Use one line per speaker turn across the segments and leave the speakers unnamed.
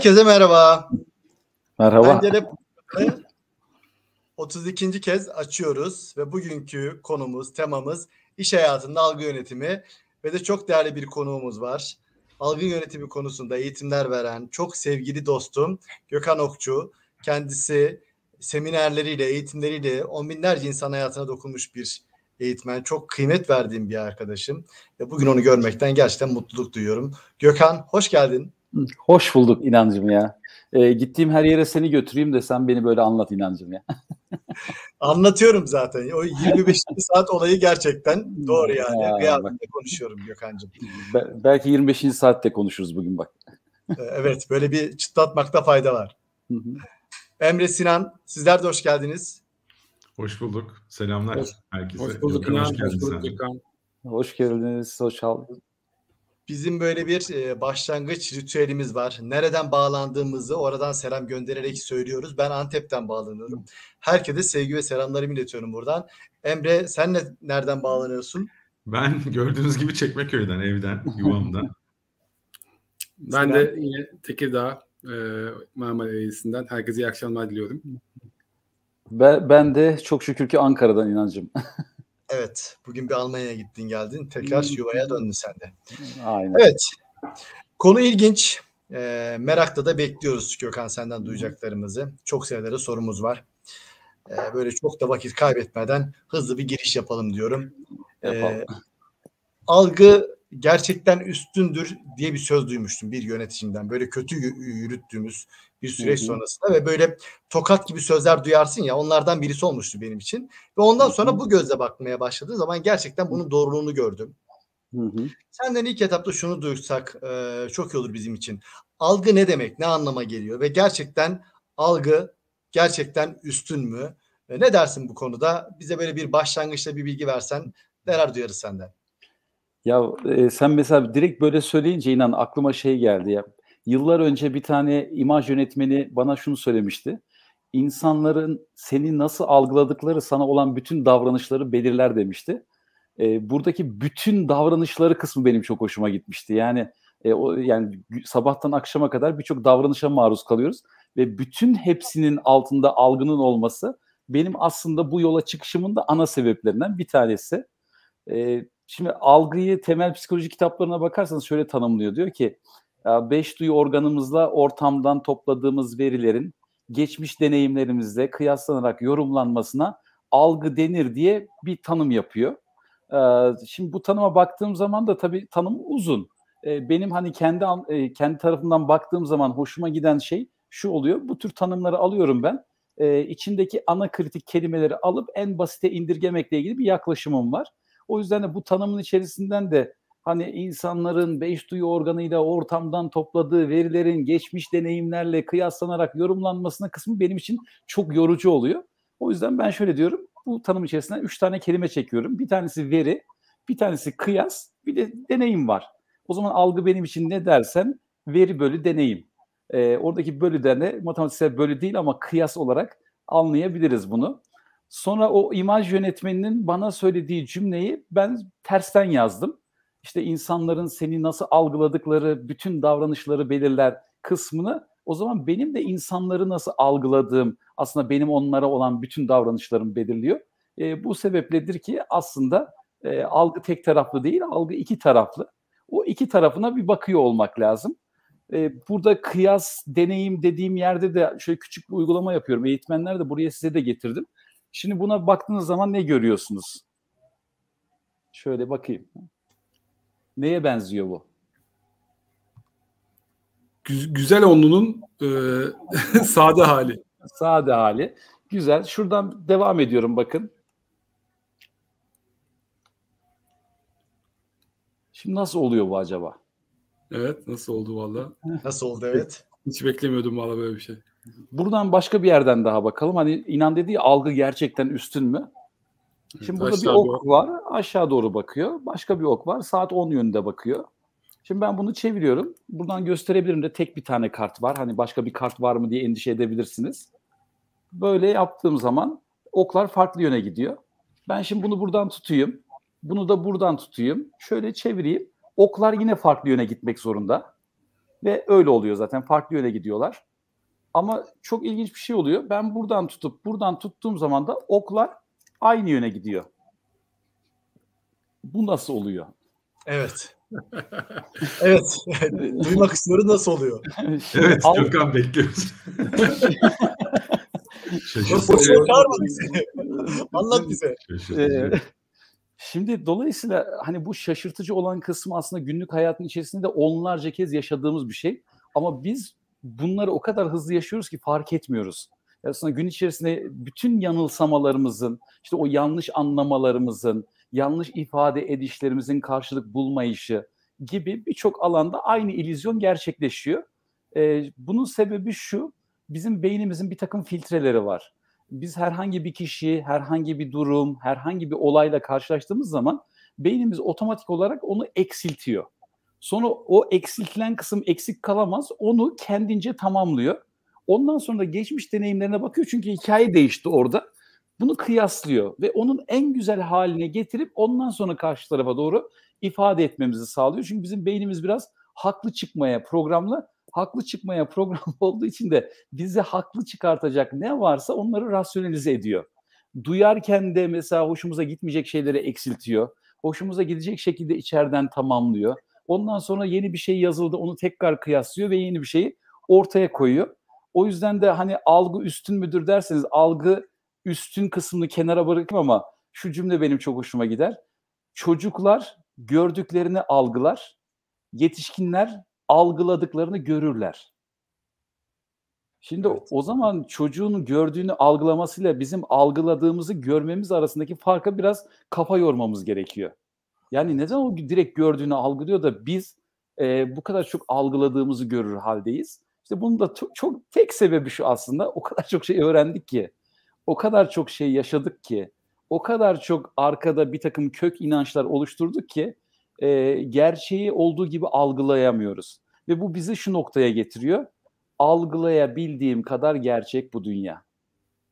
Herkese merhaba.
Merhaba.
Pencere 32. kez açıyoruz ve bugünkü konumuz, temamız iş hayatında algı yönetimi ve de çok değerli bir konuğumuz var. Algı yönetimi konusunda eğitimler veren çok sevgili dostum Gökhan Okçu. Kendisi seminerleriyle, eğitimleriyle on binlerce insan hayatına dokunmuş bir eğitmen. Çok kıymet verdiğim bir arkadaşım. Ve bugün onu görmekten gerçekten mutluluk duyuyorum. Gökhan hoş geldin.
Hoş bulduk inancım ya. Ee, gittiğim her yere seni götüreyim de sen beni böyle anlat inancım ya.
Anlatıyorum zaten. O 25. saat olayı gerçekten doğru yani.
Ya,
Kıyametle konuşuyorum Gökhan'cığım.
Be- belki 25. saatte konuşuruz bugün bak.
Ee, Evet böyle bir çıtlatmakta fayda var.
Hı hı.
Emre Sinan sizler de hoş geldiniz.
Hoş bulduk. Selamlar
Hoş-
herkese.
Hoş bulduk
Gökhan, hoş
hoş
geldin
bulduk
sen de.
Gökhan.
Hoş geldiniz, hoş al.
Bizim böyle bir e, başlangıç ritüelimiz var. Nereden bağlandığımızı oradan selam göndererek söylüyoruz. Ben Antep'ten bağlanıyorum. Herkese sevgi ve selamlarımı iletiyorum buradan. Emre sen ne, nereden bağlanıyorsun?
Ben gördüğünüz gibi Çekmeköy'den, evden, yuvamdan.
Ben de yine Tekirdağ e, Marmara Eğrisi'nden herkese iyi akşamlar diliyorum.
Ben, ben de çok şükür ki Ankara'dan inancım.
Evet bugün bir Almanya'ya gittin geldin. Tekrar yuvaya döndün sen de.
Aynen.
Evet. Konu ilginç. E, merakla da bekliyoruz Gökhan senden duyacaklarımızı. Çok sayıları sorumuz var. E, böyle çok da vakit kaybetmeden hızlı bir giriş yapalım diyorum.
Yapalım.
Ee, algı gerçekten üstündür diye bir söz duymuştum bir yöneticimden. Böyle kötü yü- yürüttüğümüz bir süreç
Hı hı.
sonrasında ve böyle tokat gibi sözler duyarsın ya onlardan birisi olmuştu benim için. Ve ondan sonra bu gözle bakmaya başladığı zaman gerçekten bunun doğruluğunu gördüm.
Hı hı.
Senden ilk etapta şunu duysak e, çok iyi olur bizim için. Algı ne demek? Ne anlama geliyor? Ve gerçekten algı gerçekten üstün mü? E, ne dersin bu konuda? Bize böyle bir başlangıçta bir bilgi versen neler duyarız senden?
Ya e, sen mesela direkt böyle söyleyince inan aklıma şey geldi ya. Yıllar önce bir tane imaj yönetmeni bana şunu söylemişti. İnsanların seni nasıl algıladıkları sana olan bütün davranışları belirler demişti. E, buradaki bütün davranışları kısmı benim çok hoşuma gitmişti. Yani e, o yani sabahtan akşama kadar birçok davranışa maruz kalıyoruz ve bütün hepsinin altında algının olması benim aslında bu yola çıkışımın da ana sebeplerinden bir tanesi. E, Şimdi algıyı temel psikoloji kitaplarına bakarsanız şöyle tanımlıyor. Diyor ki "Ya beş duyu organımızla ortamdan topladığımız verilerin geçmiş deneyimlerimizle kıyaslanarak yorumlanmasına algı denir diye bir tanım yapıyor. Ee, Şimdi bu tanıma baktığım zaman da tabii tanım uzun. Ee, Benim hani kendi e, kendi tarafından baktığım zaman hoşuma giden şey şu oluyor. Bu tür tanımları alıyorum ben. Ee, içindeki ana kritik kelimeleri alıp en basite indirgemekle ilgili bir yaklaşımım var. O yüzden de bu tanımın içerisinden de hani insanların beş duyu organıyla ortamdan topladığı verilerin geçmiş deneyimlerle kıyaslanarak yorumlanmasına kısmı benim için çok yorucu oluyor. O yüzden ben şöyle diyorum. Bu tanım içerisinden üç tane kelime çekiyorum. Bir tanesi veri, bir tanesi kıyas, bir de deneyim var. O zaman algı benim için ne dersen veri bölü deneyim. Ee, oradaki bölüden de matematiksel bölü değil ama kıyas olarak anlayabiliriz bunu. Sonra o imaj yönetmeninin bana söylediği cümleyi ben tersten yazdım. İşte insanların seni nasıl algıladıkları, bütün davranışları belirler kısmını o zaman benim de insanları nasıl algıladığım aslında benim onlara olan bütün davranışlarımı belirliyor. E, bu sebepledir ki aslında e, algı tek taraflı değil, algı iki taraflı. O iki tarafına bir bakıyor olmak lazım. E, burada kıyas, deneyim dediğim yerde de şöyle küçük bir uygulama yapıyorum. Eğitmenler de buraya size de getirdim. Şimdi buna baktığınız zaman ne görüyorsunuz? Şöyle bakayım. Neye benziyor bu?
Gü- güzel onlunun e, sade hali.
Sade hali. Güzel. Şuradan devam ediyorum bakın. Şimdi nasıl oluyor bu acaba?
Evet nasıl oldu valla.
Nasıl oldu evet?
Hiç beklemiyordum valla böyle bir şey.
Buradan başka bir yerden daha bakalım. Hani inan dediği algı gerçekten üstün mü? Şimdi burada bir ok
doğru.
var. Aşağı doğru bakıyor. Başka bir ok var. Saat 10 yönünde bakıyor. Şimdi ben bunu çeviriyorum. Buradan gösterebilirim de tek bir tane kart var. Hani başka bir kart var mı diye endişe edebilirsiniz. Böyle yaptığım zaman oklar farklı yöne gidiyor. Ben şimdi bunu buradan tutayım. Bunu da buradan tutayım. Şöyle çevireyim. Oklar yine farklı yöne gitmek zorunda. Ve öyle oluyor zaten. Farklı yöne gidiyorlar. Ama çok ilginç bir şey oluyor. Ben buradan tutup buradan tuttuğum zaman da oklar aynı yöne gidiyor. Bu nasıl oluyor?
Evet. evet. Duymak istiyoruz nasıl oluyor?
Evet
Al-
Gökhan bekliyoruz.
Nasıl oluyor? Çağırma bizi. Anlat bize.
Ee, Şimdi dolayısıyla hani bu şaşırtıcı olan kısmı aslında günlük hayatın içerisinde de onlarca kez yaşadığımız bir şey. Ama biz bunları o kadar hızlı yaşıyoruz ki fark etmiyoruz. Aslında gün içerisinde bütün yanılsamalarımızın, işte o yanlış anlamalarımızın, yanlış ifade edişlerimizin karşılık bulmayışı gibi birçok alanda aynı illüzyon gerçekleşiyor. Ee, bunun sebebi şu, bizim beynimizin bir takım filtreleri var biz herhangi bir kişi, herhangi bir durum, herhangi bir olayla karşılaştığımız zaman beynimiz otomatik olarak onu eksiltiyor. Sonra o eksiltilen kısım eksik kalamaz, onu kendince tamamlıyor. Ondan sonra geçmiş deneyimlerine bakıyor çünkü hikaye değişti orada. Bunu kıyaslıyor ve onun en güzel haline getirip ondan sonra karşı tarafa doğru ifade etmemizi sağlıyor. Çünkü bizim beynimiz biraz haklı çıkmaya programlı haklı çıkmaya program olduğu için de bizi haklı çıkartacak ne varsa onları rasyonalize ediyor. Duyarken de mesela hoşumuza gitmeyecek şeyleri eksiltiyor. Hoşumuza gidecek şekilde içeriden tamamlıyor. Ondan sonra yeni bir şey yazıldı onu tekrar kıyaslıyor ve yeni bir şeyi ortaya koyuyor. O yüzden de hani algı üstün müdür derseniz algı üstün kısmını kenara bırakayım ama şu cümle benim çok hoşuma gider. Çocuklar gördüklerini algılar, yetişkinler algıladıklarını görürler. Şimdi evet. o zaman çocuğun gördüğünü algılamasıyla bizim algıladığımızı görmemiz arasındaki farka biraz kafa yormamız gerekiyor. Yani neden o direkt gördüğünü algılıyor da biz e, bu kadar çok algıladığımızı görür haldeyiz? İşte bunun da çok, çok tek sebebi şu aslında. O kadar çok şey öğrendik ki, o kadar çok şey yaşadık ki, o kadar çok arkada bir takım kök inançlar oluşturduk ki e, gerçeği olduğu gibi algılayamıyoruz. Ve bu bizi şu noktaya getiriyor. Algılayabildiğim kadar gerçek bu dünya.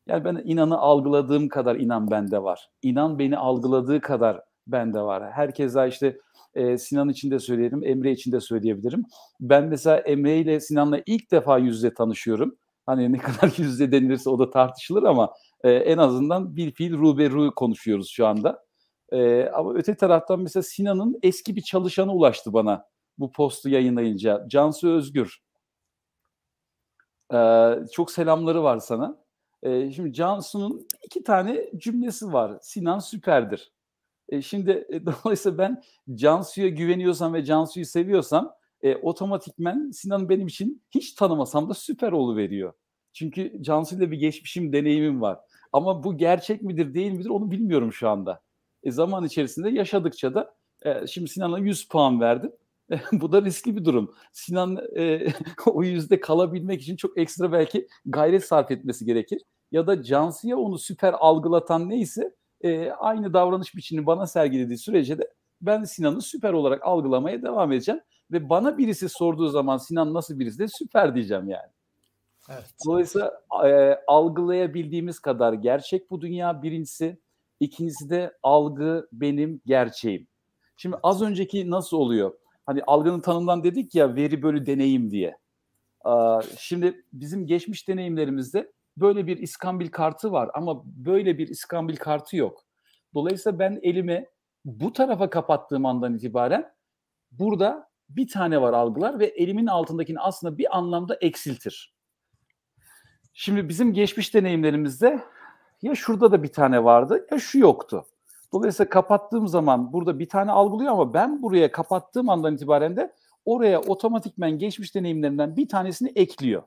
Yani ben inanı algıladığım kadar inan bende var. İnan beni algıladığı kadar bende var. Herkese işte e, Sinan için de söyleyelim, Emre için de söyleyebilirim. Ben mesela Emre ile Sinan'la ilk defa yüz yüze tanışıyorum. Hani ne kadar yüz yüze denilirse o da tartışılır ama e, en azından bir fiil ruberu konuşuyoruz şu anda. E, ama öte taraftan mesela Sinan'ın eski bir çalışanı ulaştı bana bu postu yayınlayınca. Cansu Özgür. E, çok selamları var sana. E, şimdi Cansu'nun iki tane cümlesi var. Sinan süperdir. E, şimdi e, dolayısıyla ben Cansu'ya güveniyorsam ve Cansu'yu seviyorsam e, otomatikmen Sinan benim için hiç tanımasam da süper veriyor. Çünkü Cansu ile bir geçmişim, deneyimim var. Ama bu gerçek midir, değil midir onu bilmiyorum şu anda. E, zaman içerisinde yaşadıkça da e, şimdi Sinan'a 100 puan verdim. E, bu da riskli bir durum. Sinan e, o yüzde kalabilmek için çok ekstra belki gayret sarf etmesi gerekir. Ya da Cansu'ya onu süper algılatan neyse e, aynı davranış biçimini bana sergilediği sürece de ben Sinan'ı süper olarak algılamaya devam edeceğim. Ve bana birisi sorduğu zaman Sinan nasıl birisi de süper diyeceğim yani. Evet. Dolayısıyla e, algılayabildiğimiz kadar gerçek bu dünya birincisi. İkincisi de algı benim gerçeğim. Şimdi az önceki nasıl oluyor? Hani algının tanımından dedik ya veri bölü deneyim diye. Şimdi bizim geçmiş deneyimlerimizde böyle bir iskambil kartı var ama böyle bir iskambil kartı yok. Dolayısıyla ben elimi bu tarafa kapattığım andan itibaren burada bir tane var algılar ve elimin altındakini aslında bir anlamda eksiltir. Şimdi bizim geçmiş deneyimlerimizde ya şurada da bir tane vardı ya şu yoktu. Dolayısıyla kapattığım zaman burada bir tane algılıyor ama ben buraya kapattığım andan itibaren de oraya otomatikmen geçmiş deneyimlerinden bir tanesini ekliyor.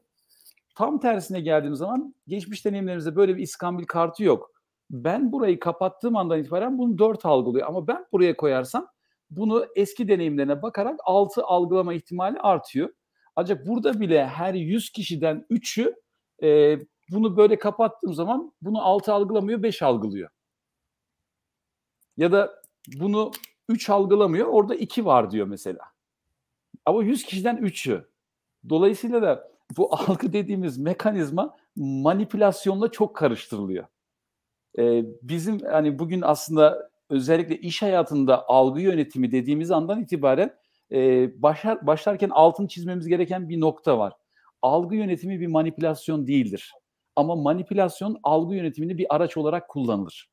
Tam tersine geldiğim zaman geçmiş deneyimlerimizde böyle bir iskambil kartı yok. Ben burayı kapattığım andan itibaren bunu dört algılıyor ama ben buraya koyarsam bunu eski deneyimlerine bakarak altı algılama ihtimali artıyor. Ancak burada bile her 100 kişiden 3'ü e, bunu böyle kapattığım zaman bunu 6 algılamıyor 5 algılıyor. Ya da bunu 3 algılamıyor orada 2 var diyor mesela. Ama 100 kişiden 3'ü. Dolayısıyla da bu algı dediğimiz mekanizma manipülasyonla çok karıştırılıyor. Ee, bizim hani bugün aslında özellikle iş hayatında algı yönetimi dediğimiz andan itibaren e, başlar, başlarken altın çizmemiz gereken bir nokta var. Algı yönetimi bir manipülasyon değildir. Ama manipülasyon algı yönetimini bir araç olarak kullanılır.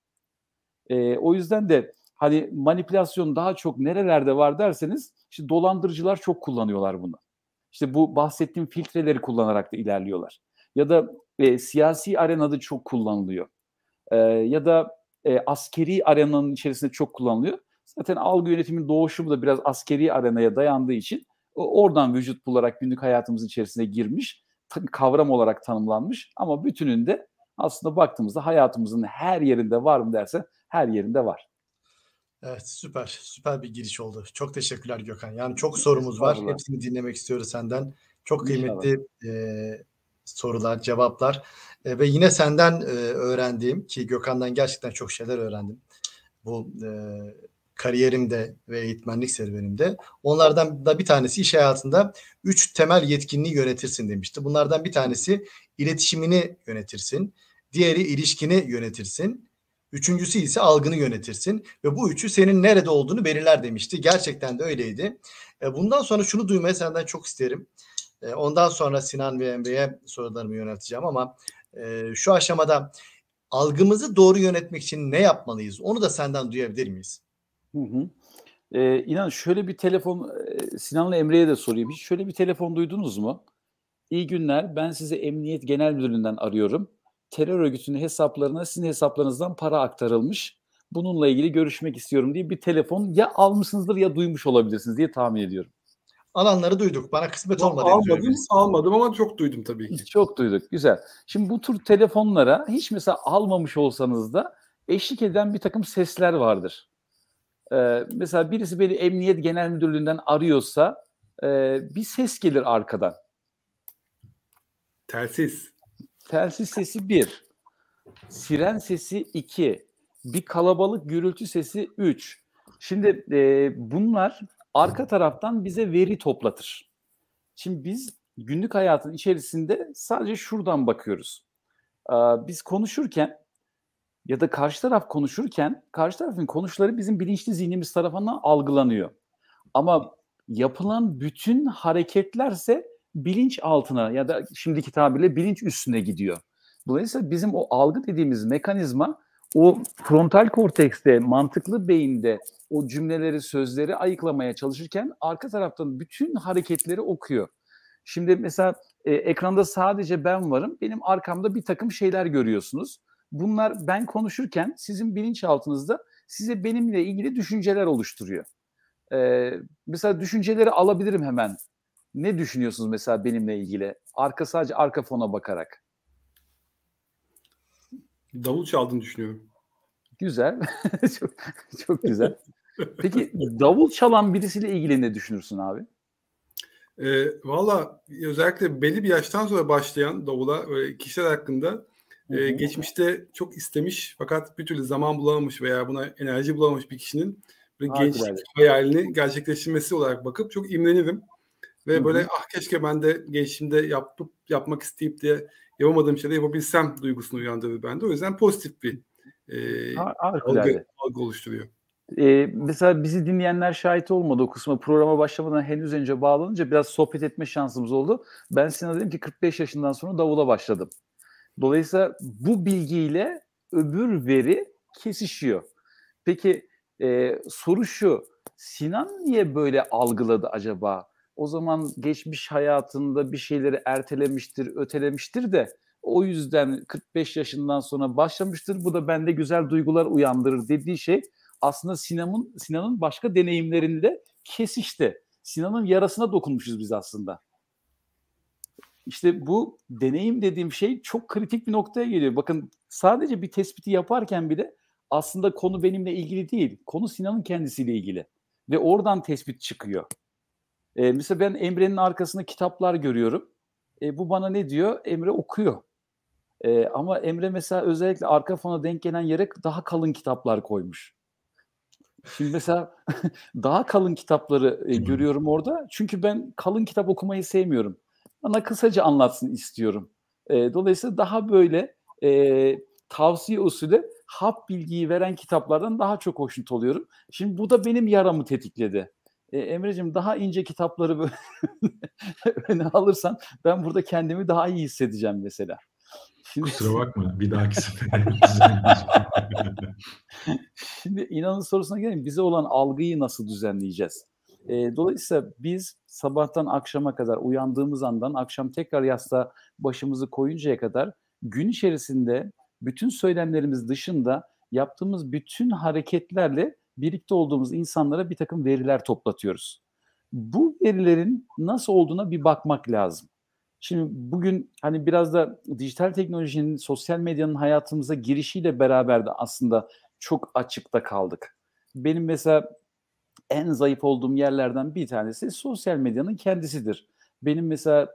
E, o yüzden de hani manipülasyon daha çok nerelerde var derseniz işte dolandırıcılar çok kullanıyorlar bunu. İşte bu bahsettiğim filtreleri kullanarak da ilerliyorlar. Ya da e, siyasi arenada çok kullanılıyor. E, ya da e, askeri arenanın içerisinde çok kullanılıyor. Zaten algı yönetimin doğuşu da biraz askeri arenaya dayandığı için oradan vücut bularak günlük hayatımızın içerisine girmiş, kavram olarak tanımlanmış ama bütününde aslında baktığımızda hayatımızın her yerinde var mı derse her yerinde var.
Evet süper süper bir giriş oldu. Çok teşekkürler Gökhan. Yani çok sorumuz var. Hepsini dinlemek istiyoruz senden. Çok kıymetli e, sorular, cevaplar e, ve yine senden e, öğrendiğim ki Gökhan'dan gerçekten çok şeyler öğrendim. Bu e, kariyerimde ve eğitmenlik serüvenimde. Onlardan da bir tanesi iş hayatında üç temel yetkinliği yönetirsin demişti. Bunlardan bir tanesi iletişimini yönetirsin. Diğeri ilişkini yönetirsin. Üçüncüsü ise algını yönetirsin ve bu üçü senin nerede olduğunu belirler demişti. Gerçekten de öyleydi. E, bundan sonra şunu duymayı senden çok isterim. E, ondan sonra Sinan ve Emre'ye sorularımı yönelteceğim ama e, şu aşamada algımızı doğru yönetmek için ne yapmalıyız? Onu da senden duyabilir miyiz?
Hı hı. Ee, inan şöyle bir telefon Sinan'la Emre'ye de sorayım. Hiç şöyle bir telefon duydunuz mu? İyi günler. Ben size Emniyet Genel Müdürlüğü'nden arıyorum. Terör örgütünün hesaplarına sizin hesaplarınızdan para aktarılmış. Bununla ilgili görüşmek istiyorum diye bir telefon ya almışsınızdır ya duymuş olabilirsiniz diye tahmin ediyorum.
Alanları duyduk. Bana kısmet olmadı.
Almadım, almadım ama çok duydum tabii ki.
Çok duyduk. Güzel. Şimdi bu tür telefonlara hiç mesela almamış olsanız da eşlik eden bir takım sesler vardır. Ee, mesela birisi beni Emniyet Genel Müdürlüğü'nden arıyorsa e, bir ses gelir arkadan.
Telsiz.
Telsiz sesi bir. Siren sesi iki. Bir kalabalık gürültü sesi üç. Şimdi e, bunlar arka taraftan bize veri toplatır. Şimdi biz günlük hayatın içerisinde sadece şuradan bakıyoruz. Ee, biz konuşurken ya da karşı taraf konuşurken karşı tarafın konuşları bizim bilinçli zihnimiz tarafından algılanıyor. Ama yapılan bütün hareketlerse bilinç altına ya da şimdiki tabirle bilinç üstüne gidiyor. Dolayısıyla bizim o algı dediğimiz mekanizma o frontal kortekste, mantıklı beyinde o cümleleri, sözleri ayıklamaya çalışırken arka taraftan bütün hareketleri okuyor. Şimdi mesela e, ekranda sadece ben varım. Benim arkamda bir takım şeyler görüyorsunuz. Bunlar ben konuşurken sizin bilinçaltınızda size benimle ilgili düşünceler oluşturuyor. Ee, mesela düşünceleri alabilirim hemen. Ne düşünüyorsunuz mesela benimle ilgili? Arka sadece arka fona bakarak.
Davul çaldığını düşünüyorum.
Güzel. çok, çok güzel. Peki davul çalan birisiyle ilgili ne düşünürsün abi?
E, Valla özellikle belli bir yaştan sonra başlayan davula kişiler hakkında e, geçmişte çok istemiş fakat bir türlü zaman bulamamış veya buna enerji bulamamış bir kişinin böyle gençlik hayalini gerçekleştirmesi olarak bakıp çok imrenirim. Ve Hı-hı. böyle ah keşke ben de gençliğimde yapıp yapmak isteyip de yapamadığım şeyleri yapabilsem duygusunu uyandırır bende. O yüzden pozitif bir e, algı, algı oluşturuyor.
Ee, mesela bizi dinleyenler şahit olmadı o kısma. Programa başlamadan henüz önce bağlanınca biraz sohbet etme şansımız oldu. Ben Sinan dedim ki 45 yaşından sonra davula başladım. Dolayısıyla bu bilgiyle öbür veri kesişiyor. Peki e, soru şu, Sinan niye böyle algıladı acaba? O zaman geçmiş hayatında bir şeyleri ertelemiştir, ötelemiştir de o yüzden 45 yaşından sonra başlamıştır. Bu da bende güzel duygular uyandırır dediği şey aslında Sinan'ın Sinan'ın başka deneyimlerinde kesişti. Sinan'ın yarasına dokunmuşuz biz aslında. İşte bu deneyim dediğim şey çok kritik bir noktaya geliyor. Bakın sadece bir tespiti yaparken bile aslında konu benimle ilgili değil. Konu Sinan'ın kendisiyle ilgili. Ve oradan tespit çıkıyor. Ee, mesela ben Emre'nin arkasında kitaplar görüyorum. E, bu bana ne diyor? Emre okuyor. E, ama Emre mesela özellikle arka fona denk gelen yere daha kalın kitaplar koymuş. Şimdi mesela daha kalın kitapları e, görüyorum orada. Çünkü ben kalın kitap okumayı sevmiyorum bana kısaca anlatsın istiyorum. E, dolayısıyla daha böyle e, tavsiye usulü hap bilgiyi veren kitaplardan daha çok hoşnut oluyorum. Şimdi bu da benim yaramı tetikledi. E, Emre'cim daha ince kitapları böyle öne alırsan ben burada kendimi daha iyi hissedeceğim mesela.
Şimdi, Kusura bakma bir dahaki sefer.
Şimdi inanın sorusuna gelin bize olan algıyı nasıl düzenleyeceğiz? E, dolayısıyla biz sabahtan akşama kadar uyandığımız andan akşam tekrar yastığa başımızı koyuncaya kadar gün içerisinde bütün söylemlerimiz dışında yaptığımız bütün hareketlerle birlikte olduğumuz insanlara bir takım veriler toplatıyoruz. Bu verilerin nasıl olduğuna bir bakmak lazım. Şimdi bugün hani biraz da dijital teknolojinin, sosyal medyanın hayatımıza girişiyle beraber de aslında çok açıkta kaldık. Benim mesela en zayıf olduğum yerlerden bir tanesi sosyal medyanın kendisidir. Benim mesela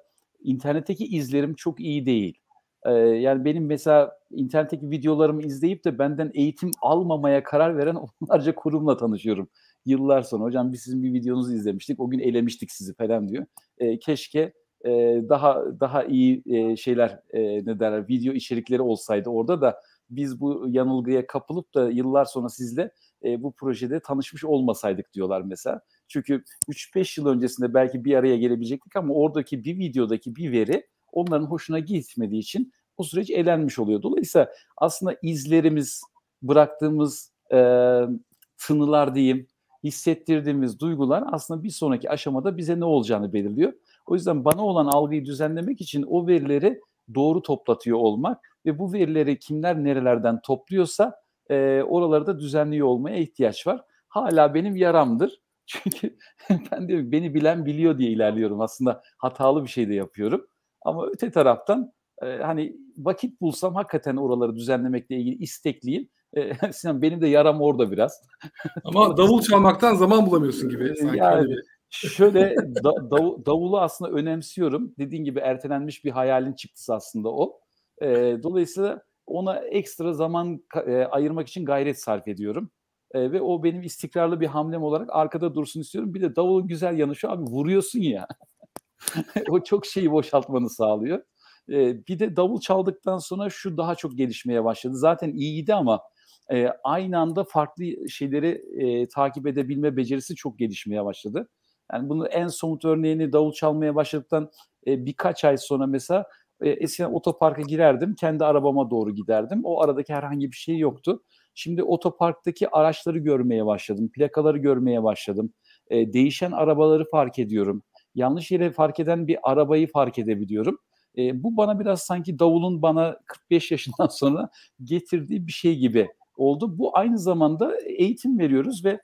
internetteki izlerim çok iyi değil. Ee, yani benim mesela internetteki videolarımı izleyip de benden eğitim almamaya karar veren onlarca kurumla tanışıyorum. Yıllar sonra hocam biz sizin bir videonuzu izlemiştik o gün elemiştik sizi falan diyor. Ee, keşke e, daha daha iyi e, şeyler e, ne derler video içerikleri olsaydı orada da biz bu yanılgıya kapılıp da yıllar sonra sizle e, bu projede tanışmış olmasaydık diyorlar mesela. Çünkü 3-5 yıl öncesinde belki bir araya gelebilecektik ama oradaki bir videodaki bir veri onların hoşuna gitmediği için o süreç elenmiş oluyor. Dolayısıyla aslında izlerimiz, bıraktığımız e, tınılar diyeyim, hissettirdiğimiz duygular aslında bir sonraki aşamada bize ne olacağını belirliyor. O yüzden bana olan algıyı düzenlemek için o verileri doğru toplatıyor olmak ve bu verileri kimler nerelerden topluyorsa e, oraları da düzenliyor olmaya ihtiyaç var. Hala benim yaramdır. Çünkü ben de beni bilen biliyor diye ilerliyorum. Aslında hatalı bir şey de yapıyorum. Ama öte taraftan e, hani vakit bulsam hakikaten oraları düzenlemekle ilgili istekliyim. E, Sinan benim de yaram orada biraz.
Ama davul çalmaktan zaman bulamıyorsun gibi.
Sanki yani, şöyle da, dav, davulu aslında önemsiyorum. Dediğin gibi ertelenmiş bir hayalin çıktısı aslında o. E, dolayısıyla ona ekstra zaman e, ayırmak için gayret sarf ediyorum. E, ve o benim istikrarlı bir hamlem olarak arkada dursun istiyorum. Bir de davulun güzel yanı şu abi vuruyorsun ya. o çok şeyi boşaltmanı sağlıyor. E, bir de davul çaldıktan sonra şu daha çok gelişmeye başladı. Zaten iyiydi ama e, aynı anda farklı şeyleri e, takip edebilme becerisi çok gelişmeye başladı. Yani bunu en somut örneğini davul çalmaya başladıktan e, birkaç ay sonra mesela e, eskiden otoparka girerdim, kendi arabama doğru giderdim. O aradaki herhangi bir şey yoktu. Şimdi otoparktaki araçları görmeye başladım, plakaları görmeye başladım. E, değişen arabaları fark ediyorum. Yanlış yere fark eden bir arabayı fark edebiliyorum. E, bu bana biraz sanki davulun bana 45 yaşından sonra getirdiği bir şey gibi oldu. Bu aynı zamanda eğitim veriyoruz ve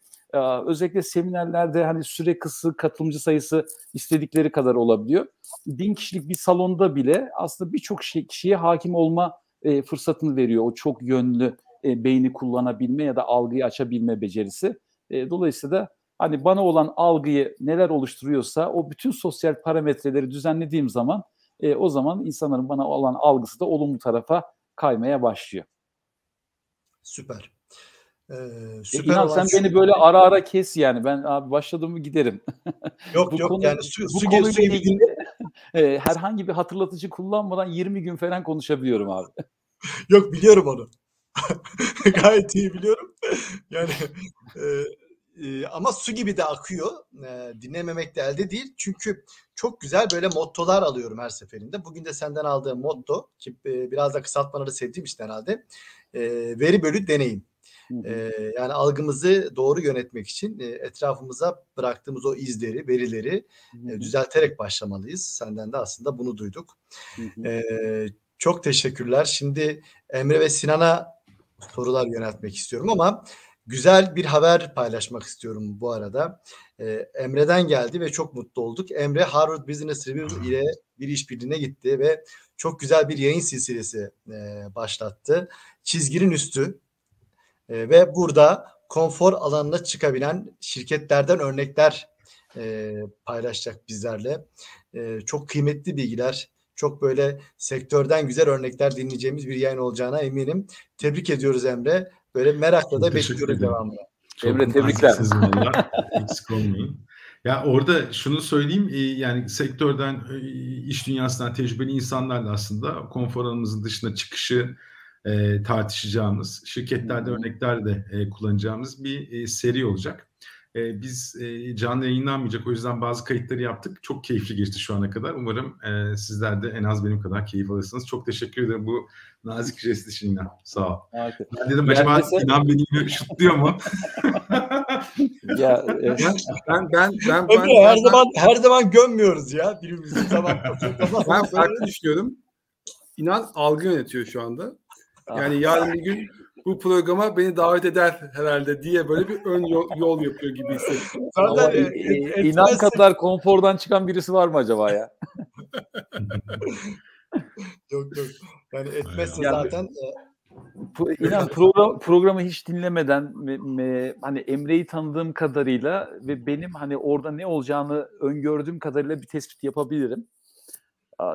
özellikle seminerlerde hani süre kısı katılımcı sayısı istedikleri kadar olabiliyor. Bin kişilik bir salonda bile aslında birçok şey, kişiye hakim olma e, fırsatını veriyor. O çok yönlü e, beyni kullanabilme ya da algıyı açabilme becerisi. E, dolayısıyla da hani bana olan algıyı neler oluşturuyorsa o bütün sosyal parametreleri düzenlediğim zaman e, o zaman insanların bana olan algısı da olumlu tarafa kaymaya başlıyor.
Süper.
Ee, süper İnan sen beni böyle ara ara kes yani. Ben abi başladım mı giderim.
Yok yok konu, yani su, bu su, konuyla su
ilgili e, herhangi bir hatırlatıcı kullanmadan 20 gün falan konuşabiliyorum abi.
yok biliyorum onu. Gayet iyi biliyorum. Yani e, e, ama su gibi de akıyor. E, dinlememek de elde değil. Çünkü çok güzel böyle mottolar alıyorum her seferinde. Bugün de senden aldığım motto ki e, biraz da kısaltmaları sevdiğim için herhalde. E, veri bölü deneyim. E, yani algımızı doğru yönetmek için e, etrafımıza bıraktığımız o izleri, verileri e, düzelterek başlamalıyız. Senden de aslında bunu duyduk. E, çok teşekkürler. Şimdi Emre ve Sinan'a sorular yöneltmek istiyorum ama güzel bir haber paylaşmak istiyorum bu arada. Ee, Emre'den geldi ve çok mutlu olduk. Emre Harvard Business Review ile bir işbirliğine gitti ve çok güzel bir yayın silsilesi e, başlattı. Çizginin üstü e, ve burada konfor alanına çıkabilen şirketlerden örnekler e, paylaşacak bizlerle. E, çok kıymetli bilgiler, çok böyle sektörden güzel örnekler dinleyeceğimiz bir yayın olacağına eminim. Tebrik ediyoruz Emre. Böyle merakla da bekliyoruz devamını.
Çok Emre tebrikler.
Eksik olmayın. Ya orada şunu söyleyeyim e, yani sektörden e, iş dünyasından tecrübeli insanlarla aslında konfor alanımızın dışına çıkışı e, tartışacağımız, şirketlerde örnekler de e, kullanacağımız bir e, seri olacak. E, biz e, canlı yayınlanmayacak o yüzden bazı kayıtları yaptık. Çok keyifli geçti şu ana kadar. Umarım e, sizler de en az benim kadar keyif alırsınız. Çok teşekkür ederim bu nazik jest için İnan. Sağ ol. Evet. Ben dedim acaba mesela... İnan beni şutluyor mu?
ya e, ben ben ben, ben,
ben, ben her zaman her zaman gömmüyoruz ya birbirimizi zaman.
ben farklı düşünüyorum. İnan algı yönetiyor şu anda. Yani yarın bir gün bu programa beni davet eder herhalde diye böyle bir ön yol, yol yapıyor gibi hissettim.
Ama e, e, inan kadar konfordan çıkan birisi var mı acaba ya?
yok yok. Yani etmezse yani, zaten
e, İnan program, programı hiç dinlemeden me, me, hani Emre'yi tanıdığım kadarıyla ve benim hani orada ne olacağını öngördüğüm kadarıyla bir tespit yapabilirim.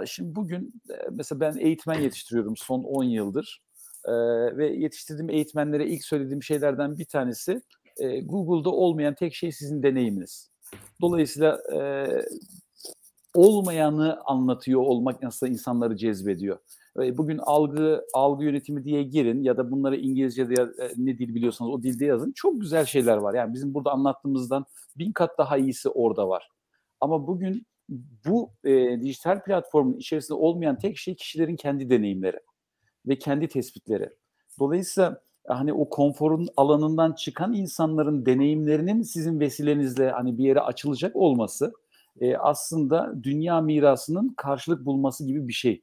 Şimdi bugün e, mesela ben eğitmen yetiştiriyorum son 10 yıldır e, ve yetiştirdiğim eğitmenlere ilk söylediğim şeylerden bir tanesi e, Google'da olmayan tek şey sizin deneyiminiz. Dolayısıyla e, olmayanı anlatıyor olmak nasıl insanları cezbediyor. Bugün algı algı yönetimi diye girin ya da bunları İngilizce'de ya, e, ne dil biliyorsanız o dilde yazın. Çok güzel şeyler var. Yani bizim burada anlattığımızdan bin kat daha iyisi orada var. Ama bugün bu e, dijital platformun içerisinde olmayan tek şey kişilerin kendi deneyimleri ve kendi tespitleri. Dolayısıyla hani o konforun alanından çıkan insanların deneyimlerinin sizin vesilenizle hani bir yere açılacak olması e, aslında dünya mirasının karşılık bulması gibi bir şey.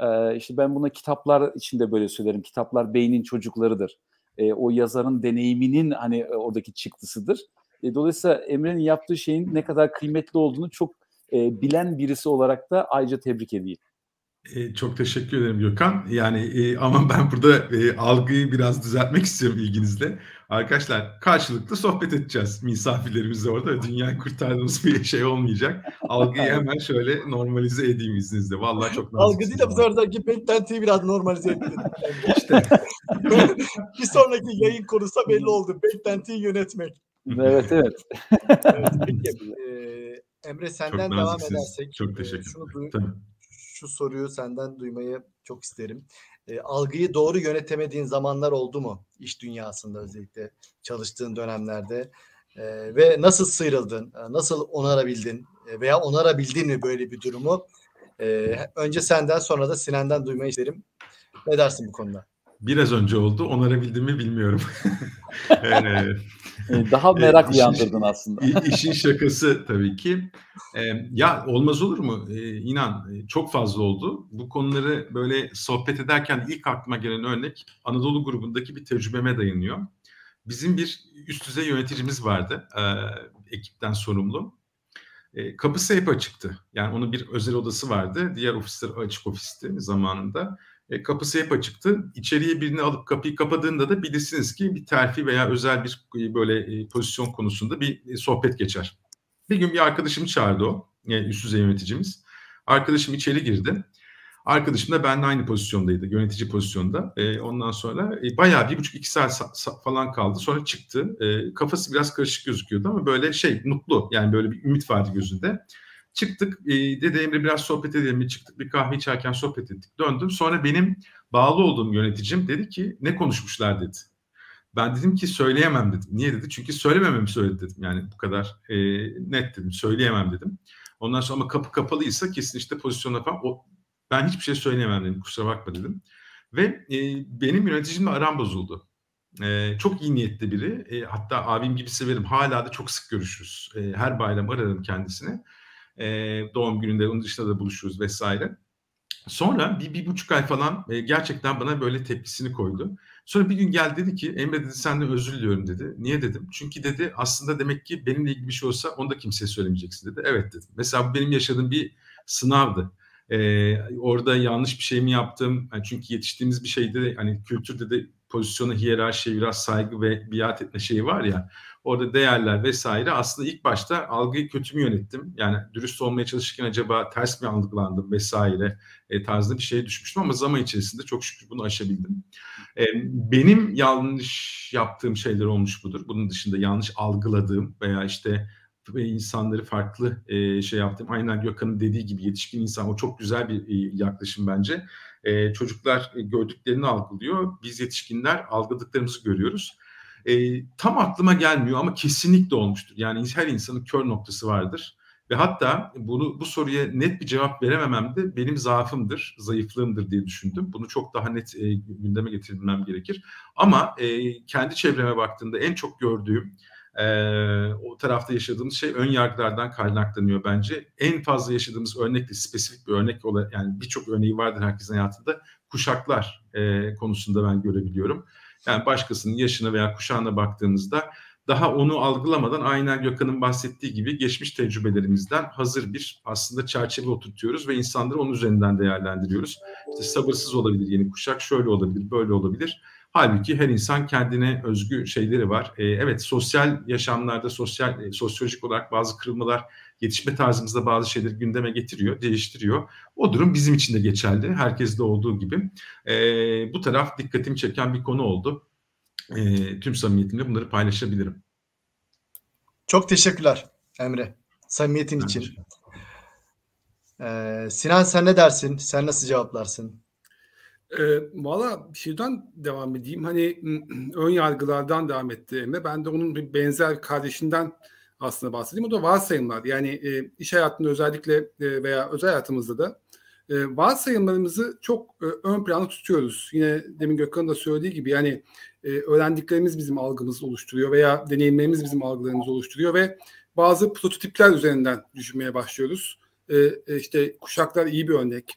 E, işte ben buna kitaplar içinde böyle söylerim. Kitaplar beynin çocuklarıdır. E, o yazarın deneyiminin hani e, oradaki çıktısıdır. E, dolayısıyla Emre'nin yaptığı şeyin ne kadar kıymetli olduğunu çok e, bilen birisi olarak da ayrıca tebrik edeyim.
E, çok teşekkür ederim Gökhan. Yani e, ama ben burada e, algıyı biraz düzeltmek istiyorum ilginizle. Arkadaşlar karşılıklı sohbet edeceğiz misafirlerimizle orada. Dünyayı kurtardığımız bir şey olmayacak. Algıyı hemen şöyle normalize edeyim izninizle. Vallahi çok
nazik. Algı değil de bu sefer beklentiyi biraz normalize edelim. İşte. bir sonraki yayın konusu belli oldu. Beklentiyi yönetmek.
Evet evet. evet
peki, e, Emre senden çok devam edersek.
Çok teşekkür ederim
şu soruyu senden duymayı çok isterim. E, algıyı doğru yönetemediğin zamanlar oldu mu iş dünyasında özellikle çalıştığın dönemlerde? E, ve nasıl sıyrıldın? E, nasıl onarabildin? E, veya onarabildin mi böyle bir durumu? E, önce senden sonra da Sinan'dan duymayı isterim. Ne dersin bu konuda?
Biraz önce oldu. Onarabildim mi bilmiyorum.
yani, Daha merak e, uyandırdın aslında.
İşin şakası tabii ki. E, ya olmaz olur mu? E, inan e, çok fazla oldu. Bu konuları böyle sohbet ederken ilk aklıma gelen örnek Anadolu grubundaki bir tecrübeme dayanıyor. Bizim bir üst düzey yöneticimiz vardı. E, ekipten sorumlu. E, kapısı hep açıktı. Yani onun bir özel odası vardı. Diğer ofisler açık ofisti zamanında. E, kapısı hep açıktı. İçeriye birini alıp kapıyı kapadığında da bilirsiniz ki bir terfi veya özel bir e, böyle e, pozisyon konusunda bir sohbet geçer. Bir gün bir arkadaşım çağırdı o, üst düzey yöneticimiz. Arkadaşım içeri girdi. Arkadaşım da benimle aynı pozisyondaydı, yönetici pozisyonda. ondan sonra bayağı bir buçuk iki saat falan kaldı. Sonra çıktı. kafası biraz karışık gözüküyordu ama böyle şey mutlu. Yani böyle bir ümit vardı gözünde. Çıktık e, dedi Emre biraz sohbet edelim mi? Çıktık bir kahve içerken sohbet ettik. Döndüm. Sonra benim bağlı olduğum yöneticim dedi ki ne konuşmuşlar dedi. Ben dedim ki söyleyemem dedim. Niye dedi? Çünkü söylemememi söyledi dedim. Yani bu kadar e, net dedim. Söyleyemem dedim. Ondan sonra ama kapı kapalıysa kesin işte pozisyonda falan o, ben hiçbir şey söyleyemem dedim. Kusura bakma dedim. Ve e, benim yöneticimle aram bozuldu. E, çok iyi niyetli biri. E, hatta abim gibi severim. Hala da çok sık görüşürüz. E, her bayram ararım kendisini. E, doğum gününde onun dışında da buluşuruz vesaire. Sonra bir, bir buçuk ay falan e, gerçekten bana böyle tepkisini koydu. Sonra bir gün geldi dedi ki Emre dedi senden özür diliyorum dedi. Niye dedim? Çünkü dedi aslında demek ki benimle ilgili bir şey olsa onu da kimseye söylemeyeceksin dedi. Evet dedim. Mesela benim yaşadığım bir sınavdı. Ee, orada yanlış bir şey mi yaptım? Yani çünkü yetiştiğimiz bir şeyde hani kültürde de pozisyona, hiyerarşiye biraz saygı ve biat etme şeyi var ya orada değerler vesaire aslında ilk başta algıyı kötü mü yönettim? Yani dürüst olmaya çalışırken acaba ters mi algılandım vesaire e, tarzında bir şeye düşmüştüm ama zaman içerisinde çok şükür bunu aşabildim. E, benim yanlış yaptığım şeyler olmuş budur. Bunun dışında yanlış algıladığım veya işte insanları farklı e, şey yaptım. Aynen Gökhan'ın dediği gibi yetişkin insan o çok güzel bir e, yaklaşım bence. E, çocuklar gördüklerini algılıyor. Biz yetişkinler algıladıklarımızı görüyoruz. E, tam aklıma gelmiyor ama kesinlikle olmuştur. Yani her insanın kör noktası vardır. Ve hatta bunu bu soruya net bir cevap verememem de benim zaafımdır, zayıflığımdır diye düşündüm. Bunu çok daha net e, gündeme getirmem gerekir. Ama e, kendi çevreme baktığımda en çok gördüğüm e, o tarafta yaşadığımız şey ön yargılardan kaynaklanıyor bence. En fazla yaşadığımız örnek de spesifik bir örnek olarak yani birçok örneği vardır herkesin hayatında. Kuşaklar e, konusunda ben görebiliyorum. Yani başkasının yaşına veya kuşağına baktığımızda daha onu algılamadan aynen Gökhan'ın bahsettiği gibi geçmiş tecrübelerimizden hazır bir aslında çerçeve oturtuyoruz ve insanları onun üzerinden değerlendiriyoruz. İşte sabırsız olabilir yeni kuşak, şöyle olabilir, böyle olabilir. Halbuki her insan kendine özgü şeyleri var. Ee, evet sosyal yaşamlarda, sosyal e, sosyolojik olarak bazı kırılmalar, yetişme tarzımızda bazı şeyleri gündeme getiriyor, değiştiriyor. O durum bizim için de geçerli. Herkeste olduğu gibi. Ee, bu taraf dikkatimi çeken bir konu oldu e, tüm samimiyetimle bunları paylaşabilirim.
Çok teşekkürler Emre. Samimiyetin ben için. Ee, Sinan sen ne dersin? Sen nasıl cevaplarsın?
E, Valla şeyden devam edeyim. Hani ön yargılardan devam etti Emre. Ben de onun bir benzer kardeşinden aslında bahsedeyim. O da varsayımlar. Yani e, iş hayatında özellikle e, veya özel hayatımızda da e, varsayımlarımızı çok e, ön plana tutuyoruz. Yine demin Gökhan'ın da söylediği gibi yani e, öğrendiklerimiz bizim algımızı oluşturuyor veya deneyimlerimiz bizim algılarımızı oluşturuyor ve bazı prototipler üzerinden düşünmeye başlıyoruz. E, e, işte kuşaklar iyi bir örnek,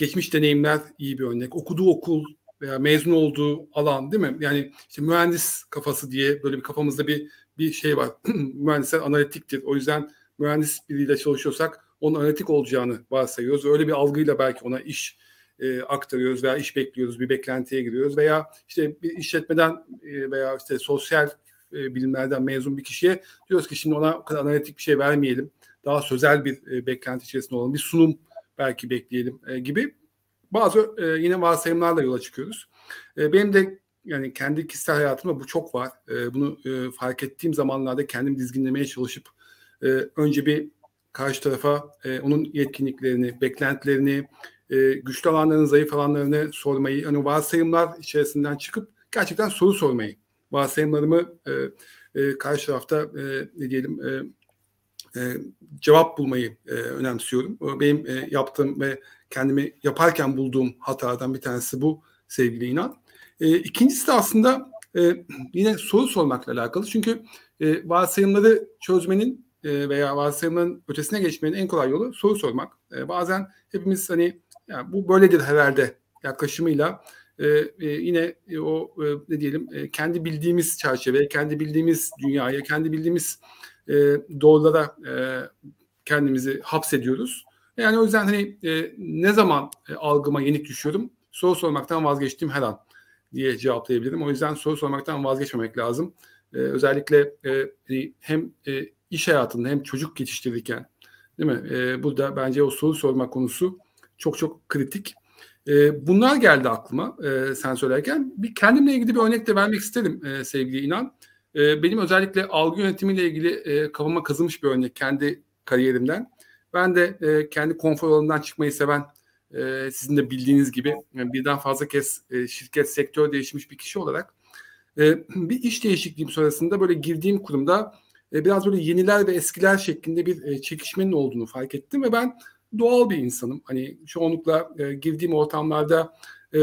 geçmiş deneyimler iyi bir örnek, okuduğu okul veya mezun olduğu alan değil mi? Yani işte mühendis kafası diye böyle bir kafamızda bir bir şey var. Mühendisler analitiktir. O yüzden mühendis biriyle çalışıyorsak onun analitik olacağını varsayıyoruz. Öyle bir algıyla belki ona iş e, aktarıyoruz veya iş bekliyoruz, bir beklentiye giriyoruz veya işte bir işletmeden e, veya işte sosyal e, bilimlerden mezun bir kişiye diyoruz ki şimdi ona o kadar analitik bir şey vermeyelim. Daha sözel bir e, beklenti içerisinde olalım. Bir sunum belki bekleyelim e, gibi bazı e, yine varsayımlarla yola çıkıyoruz. E, benim de yani kendi kişisel hayatımda bu çok var. E, bunu e, fark ettiğim zamanlarda kendim dizginlemeye çalışıp e, önce bir karşı tarafa e, onun yetkinliklerini, beklentilerini, e, güçlü alanlarını, zayıf alanlarını sormayı, hani varsayımlar içerisinden çıkıp gerçekten soru sormayı, varsayımlarımı e, e, karşı tarafta e, ne diyelim e, e, cevap bulmayı e, önemsiyorum. Benim e, yaptığım ve kendimi yaparken bulduğum hatadan bir tanesi bu sevgili inan. E, ikincisi de aslında e, yine soru sormakla alakalı. Çünkü e, varsayımları çözmenin e, veya varsayımların ötesine geçmenin en kolay yolu soru sormak. E, bazen hepimiz hani yani bu böyledir herhalde yaklaşımıyla e, e, yine e, o e, ne diyelim e, kendi bildiğimiz çerçeve, kendi bildiğimiz dünyaya, kendi bildiğimiz e, doğrulara e, kendimizi hapsediyoruz. Yani o yüzden hani e, ne zaman e, algıma yenik düşüyorum? Soru sormaktan vazgeçtiğim her an diye cevaplayabilirim. O yüzden soru sormaktan vazgeçmemek lazım. E, özellikle e, hani hem e, iş hayatında hem çocuk yetiştirirken değil mi? E, burada bence o soru sorma konusu çok çok kritik. E, bunlar geldi aklıma e, sen söylerken. Bir kendimle ilgili bir örnek de vermek isterim e, sevgili İnan. E, benim özellikle algı yönetimiyle ilgili e, kafama kazınmış bir örnek kendi kariyerimden. Ben de e, kendi konfor alanından çıkmayı seven e, sizin de bildiğiniz gibi yani birden fazla kez e, şirket sektör değişmiş bir kişi olarak e, bir iş değişikliğim sonrasında böyle girdiğim kurumda e, biraz böyle yeniler ve eskiler şeklinde bir e, çekişmenin olduğunu fark ettim ve ben doğal bir insanım. Hani çoğunlukla e, girdiğim ortamlarda e,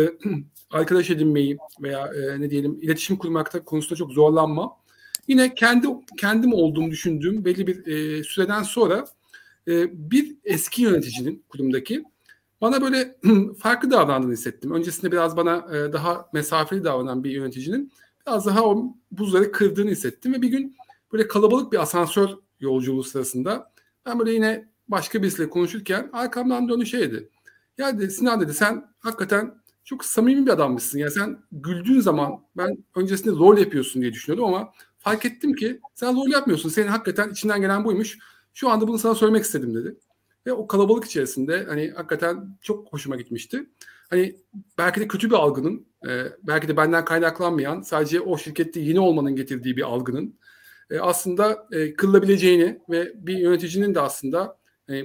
arkadaş edinmeyi veya e, ne diyelim iletişim kurmakta konusunda çok zorlanma. Yine kendi kendim olduğumu düşündüğüm belli bir e, süreden sonra e, bir eski yöneticinin kurumdaki bana böyle farklı davrandığını hissettim. Öncesinde biraz bana e, daha mesafeli davranan bir yöneticinin biraz daha o buzları kırdığını hissettim ve bir gün böyle kalabalık bir asansör yolculuğu sırasında ben böyle yine başka birisiyle konuşurken arkamdan dönü şeydi. Ya dedi Sinan dedi sen hakikaten çok samimi bir adammışsın. Ya sen güldüğün zaman ben öncesinde rol yapıyorsun diye düşünüyordum ama fark ettim ki sen rol yapmıyorsun. Senin hakikaten içinden gelen buymuş. Şu anda bunu sana söylemek istedim dedi. Ve o kalabalık içerisinde hani hakikaten çok hoşuma gitmişti. Hani belki de kötü bir algının, e, belki de benden kaynaklanmayan, sadece o şirkette yeni olmanın getirdiği bir algının e, aslında e, kırılabileceğini ve bir yöneticinin de aslında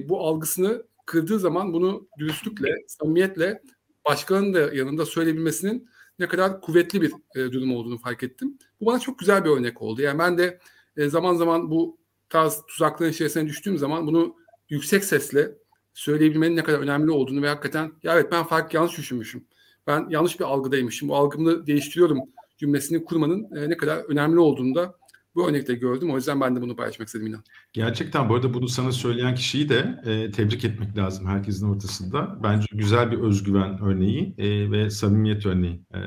bu algısını kırdığı zaman bunu dürüstlükle, samimiyetle başkanın da yanında söyleyebilmesinin ne kadar kuvvetli bir e, durum olduğunu fark ettim. Bu bana çok güzel bir örnek oldu. Yani ben de e, zaman zaman bu tarz tuzakların içerisine düştüğüm zaman bunu yüksek sesle söyleyebilmenin ne kadar önemli olduğunu ve hakikaten ya evet ben fark yanlış düşünmüşüm. Ben yanlış bir algıdaymışım. Bu algımı değiştiriyorum cümlesini kurmanın e, ne kadar önemli olduğunu da bu örnekte gördüm. O yüzden ben de bunu paylaşmak istedim inan.
Gerçekten bu arada bunu sana söyleyen kişiyi de e, tebrik etmek lazım herkesin ortasında. Bence güzel bir özgüven örneği e, ve samimiyet örneği. E,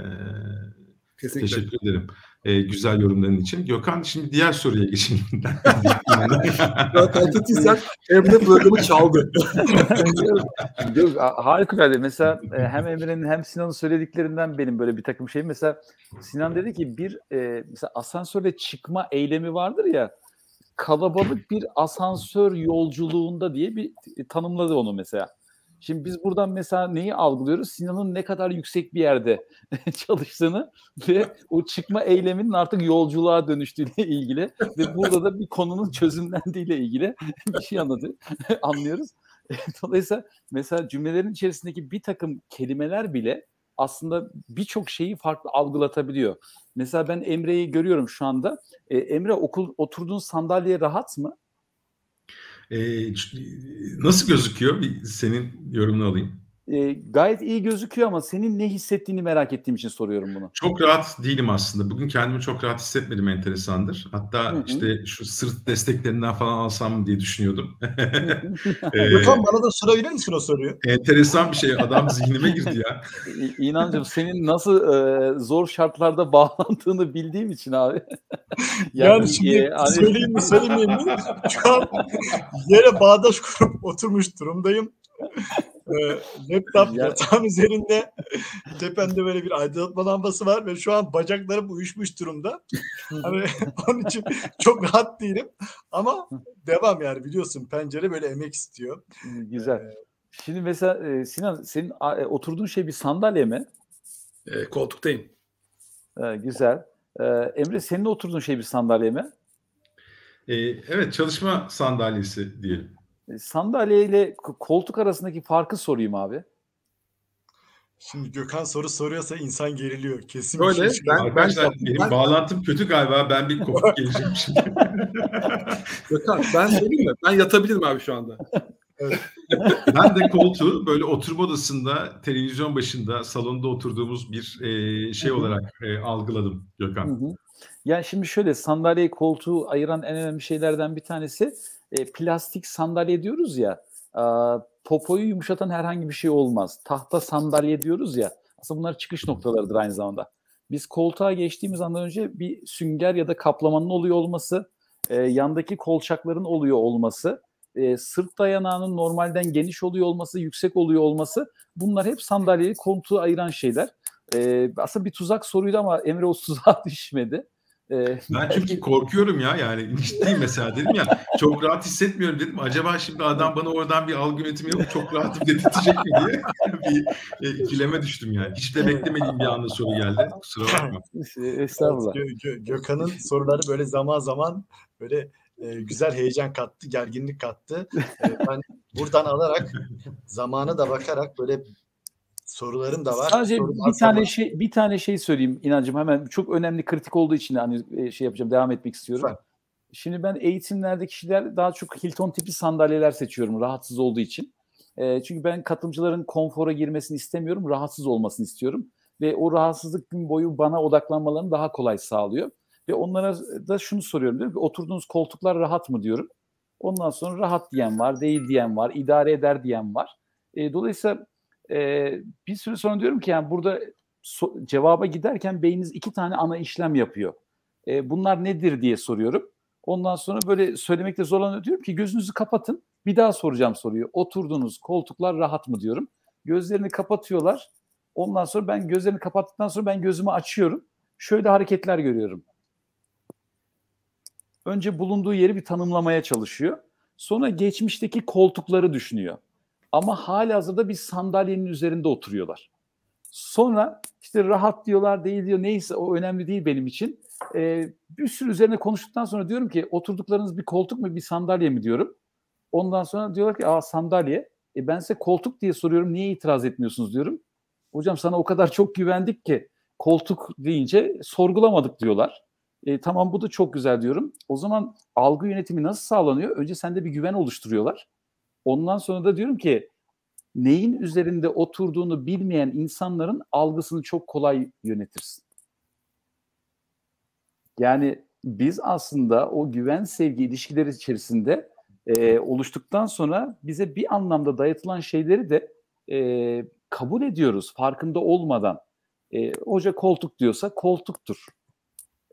Kesinlikle. Teşekkür ederim e, güzel yorumların için. Gökhan şimdi diğer soruya geçelim.
Kaltatıysak Emre programı çaldı.
Yok, harikulade. Mesela e, hem Emre'nin hem Sinan'ın söylediklerinden benim böyle bir takım şey. Mesela Sinan dedi ki bir e, mesela asansörle çıkma eylemi vardır ya kalabalık bir asansör yolculuğunda diye bir tanımladı onu mesela. Şimdi biz buradan mesela neyi algılıyoruz? Sinan'ın ne kadar yüksek bir yerde çalıştığını ve o çıkma eyleminin artık yolculuğa dönüştüğüyle ilgili ve burada da bir konunun çözümlendiğiyle ilgili bir şey anladı, anlıyoruz. Dolayısıyla mesela cümlelerin içerisindeki bir takım kelimeler bile aslında birçok şeyi farklı algılatabiliyor. Mesela ben Emre'yi görüyorum şu anda. E, Emre okul oturduğun sandalye rahat mı?
E, nasıl gözüküyor? Bir senin yorumunu alayım
e, gayet iyi gözüküyor ama senin ne hissettiğini merak ettiğim için soruyorum bunu.
Çok rahat değilim aslında. Bugün kendimi çok rahat hissetmedim enteresandır. Hatta Hı-hı. işte şu sırt desteklerinden falan alsam diye düşünüyordum.
ee, Gökhan bana da sorabilir misin o soruyu?
Enteresan bir şey. Adam zihnime girdi ya.
İnancım senin nasıl e, zor şartlarda bağlandığını bildiğim için abi.
yani, yani şimdi e, hani... söyleyeyim mi söylemeyeyim mi? Şu an yere bağdaş kurup oturmuş durumdayım e, laptop yatağın üzerinde tepende böyle bir aydınlatma lambası var ve şu an bacaklarım uyuşmuş durumda. hani onun için çok rahat değilim ama devam yani biliyorsun pencere böyle emek istiyor.
Güzel. Ee, Şimdi mesela e, Sinan senin e, oturduğun şey bir sandalye mi?
E, koltuktayım.
E, güzel. E, Emre senin oturduğun şey bir sandalye mi?
E, evet çalışma sandalyesi diyelim.
E, sandalye ile koltuk arasındaki farkı sorayım abi.
Şimdi Gökhan soru soruyorsa insan geriliyor. Kesin
Böyle bir şey ben, Arkadaşlar ben, benim ben, bağlantım kötü galiba. Ben bir kopuk geleceğim şimdi.
Gökhan ben söyleyeyim mi? Ben yatabilirim abi şu anda.
ben de koltuğu böyle oturma odasında televizyon başında salonda oturduğumuz bir e, şey olarak e, algıladım Gökhan. Hı hı.
Yani şimdi şöyle sandalyeyi koltuğu ayıran en önemli şeylerden bir tanesi e, plastik sandalye diyoruz ya e, popoyu yumuşatan herhangi bir şey olmaz. Tahta sandalye diyoruz ya aslında bunlar çıkış noktalarıdır aynı zamanda. Biz koltuğa geçtiğimiz andan önce bir sünger ya da kaplamanın oluyor olması, e, yandaki kolçakların oluyor olması, e, sırt dayanağının normalden geniş oluyor olması, yüksek oluyor olması bunlar hep sandalyeyi koltuğu ayıran şeyler. E, aslında bir tuzak soruydu ama Emre o tuzağa düşmedi.
Ee, ben çünkü korkuyorum ya yani ciddiyim mesela dedim ya çok rahat hissetmiyorum dedim. Acaba şimdi adam bana oradan bir algı yönetimi yapıp çok rahatım dedirtecek mi diye bir e, ikileme düştüm yani. Hiç de beklemediğim bir anda soru geldi. Kusura bakma.
Estağfurullah.
Gö- Gö- Gökhan'ın soruları böyle zaman zaman böyle e, güzel heyecan kattı, gerginlik kattı. E, ben buradan alarak zamanı da bakarak böyle sorularım da var.
Sadece bir tane var. şey bir tane şey söyleyeyim inancım hemen çok önemli kritik olduğu için hani e, şey yapacağım devam etmek istiyorum. Lütfen. Şimdi ben eğitimlerde kişiler daha çok Hilton tipi sandalyeler seçiyorum rahatsız olduğu için. E, çünkü ben katılımcıların konfora girmesini istemiyorum, rahatsız olmasını istiyorum ve o rahatsızlık gün boyu bana odaklanmalarını daha kolay sağlıyor. Ve onlara da şunu soruyorum diyorum ki oturduğunuz koltuklar rahat mı diyorum. Ondan sonra rahat diyen var, değil diyen var, idare eder diyen var. E, dolayısıyla e, bir süre sonra diyorum ki yani burada so- cevaba giderken beyniniz iki tane ana işlem yapıyor. E, bunlar nedir diye soruyorum. Ondan sonra böyle söylemekte zorlanıyorum. Diyorum ki gözünüzü kapatın. Bir daha soracağım soruyu. Oturduğunuz koltuklar rahat mı diyorum. Gözlerini kapatıyorlar. Ondan sonra ben gözlerini kapattıktan sonra ben gözümü açıyorum. Şöyle hareketler görüyorum. Önce bulunduğu yeri bir tanımlamaya çalışıyor. Sonra geçmişteki koltukları düşünüyor. Ama hala hazırda bir sandalyenin üzerinde oturuyorlar. Sonra işte rahat diyorlar değil diyor neyse o önemli değil benim için. Ee, bir sürü üzerine konuştuktan sonra diyorum ki oturduklarınız bir koltuk mu bir sandalye mi diyorum. Ondan sonra diyorlar ki aa sandalye. E ben size koltuk diye soruyorum niye itiraz etmiyorsunuz diyorum. Hocam sana o kadar çok güvendik ki koltuk deyince sorgulamadık diyorlar. E, tamam bu da çok güzel diyorum. O zaman algı yönetimi nasıl sağlanıyor? Önce sende bir güven oluşturuyorlar. Ondan sonra da diyorum ki neyin üzerinde oturduğunu bilmeyen insanların algısını çok kolay yönetirsin. Yani biz aslında o güven sevgi ilişkileri içerisinde e, oluştuktan sonra bize bir anlamda dayatılan şeyleri de e, kabul ediyoruz farkında olmadan. E, hoca koltuk diyorsa koltuktur.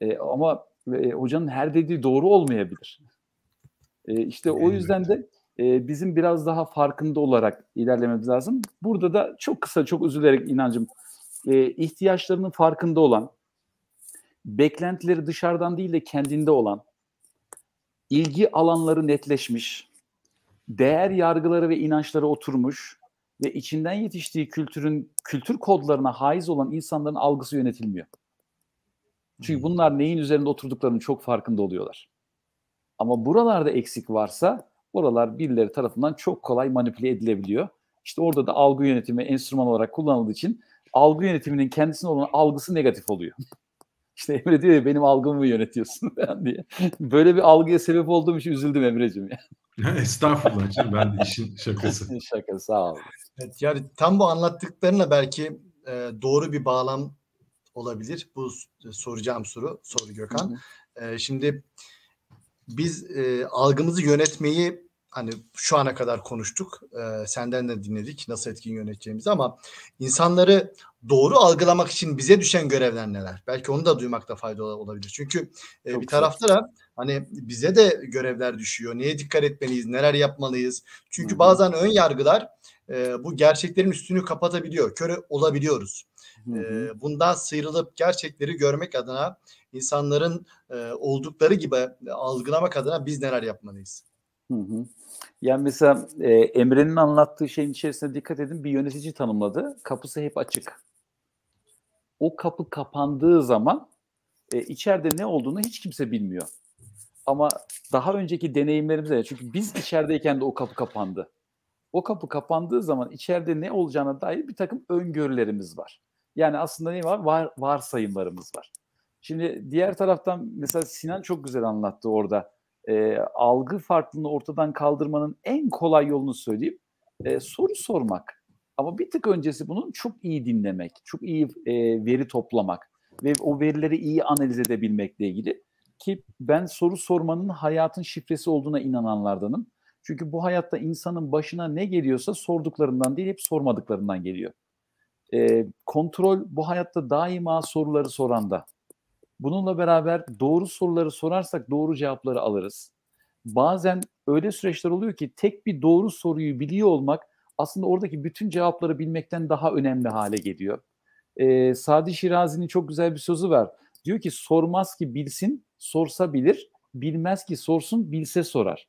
E, ama e, hocanın her dediği doğru olmayabilir. E, işte o yüzden de e, bizim biraz daha farkında olarak ilerlememiz lazım. Burada da çok kısa, çok üzülerek inancım, e, ihtiyaçlarının farkında olan, beklentileri dışarıdan değil de kendinde olan, ilgi alanları netleşmiş, değer yargıları ve inançları oturmuş ve içinden yetiştiği kültürün kültür kodlarına haiz olan insanların algısı yönetilmiyor. Çünkü bunlar neyin üzerinde oturduklarının çok farkında oluyorlar. Ama buralarda eksik varsa oralar birileri tarafından çok kolay manipüle edilebiliyor. İşte orada da algı yönetimi enstrüman olarak kullanıldığı için algı yönetiminin kendisine olan algısı negatif oluyor. İşte Emre diyor ya benim algımı mı yönetiyorsun ben diye. Böyle bir algıya sebep olduğum için üzüldüm Emre'cim ya.
Estağfurullah canım ben de işin şakası.
Şaka sağ ol.
Evet, yani tam bu anlattıklarına belki e, doğru bir bağlam olabilir. Bu soracağım soru, soru Gökhan. E, şimdi biz e, algımızı yönetmeyi hani şu ana kadar konuştuk. E, senden de dinledik nasıl etkin yöneteceğimizi ama insanları doğru algılamak için bize düşen görevler neler? Belki onu da duymakta fayda olabilir. Çünkü e, bir tarafta da hani bize de görevler düşüyor. Neye dikkat etmeliyiz? Neler yapmalıyız? Çünkü Hı-hı. bazen ön yargılar e, bu gerçeklerin üstünü kapatabiliyor. Köre olabiliyoruz. E, bundan sıyrılıp gerçekleri görmek adına insanların e, oldukları gibi algılamak adına biz neler yapmalıyız?
Hı hı. Yani mesela e, Emre'nin anlattığı şeyin içerisine dikkat edin bir yönetici tanımladı. Kapısı hep açık. O kapı kapandığı zaman e, içeride ne olduğunu hiç kimse bilmiyor. Ama daha önceki deneyimlerimizde çünkü biz içerideyken de o kapı kapandı. O kapı kapandığı zaman içeride ne olacağına dair bir takım öngörülerimiz var. Yani aslında ne var? var varsayımlarımız var. Şimdi diğer taraftan mesela Sinan çok güzel anlattı orada. E, algı farklılığını ortadan kaldırmanın en kolay yolunu söyleyeyim. E, soru sormak. Ama bir tık öncesi bunun çok iyi dinlemek, çok iyi e, veri toplamak ve o verileri iyi analiz edebilmekle ilgili. Ki ben soru sormanın hayatın şifresi olduğuna inananlardanım. Çünkü bu hayatta insanın başına ne geliyorsa sorduklarından değil hep sormadıklarından geliyor. E, kontrol bu hayatta daima soruları soranda. Bununla beraber doğru soruları sorarsak doğru cevapları alırız. Bazen öyle süreçler oluyor ki tek bir doğru soruyu biliyor olmak aslında oradaki bütün cevapları bilmekten daha önemli hale geliyor. Ee, Sadi Şirazi'nin çok güzel bir sözü var. Diyor ki sormaz ki bilsin, sorsa bilir, bilmez ki sorsun, bilse sorar.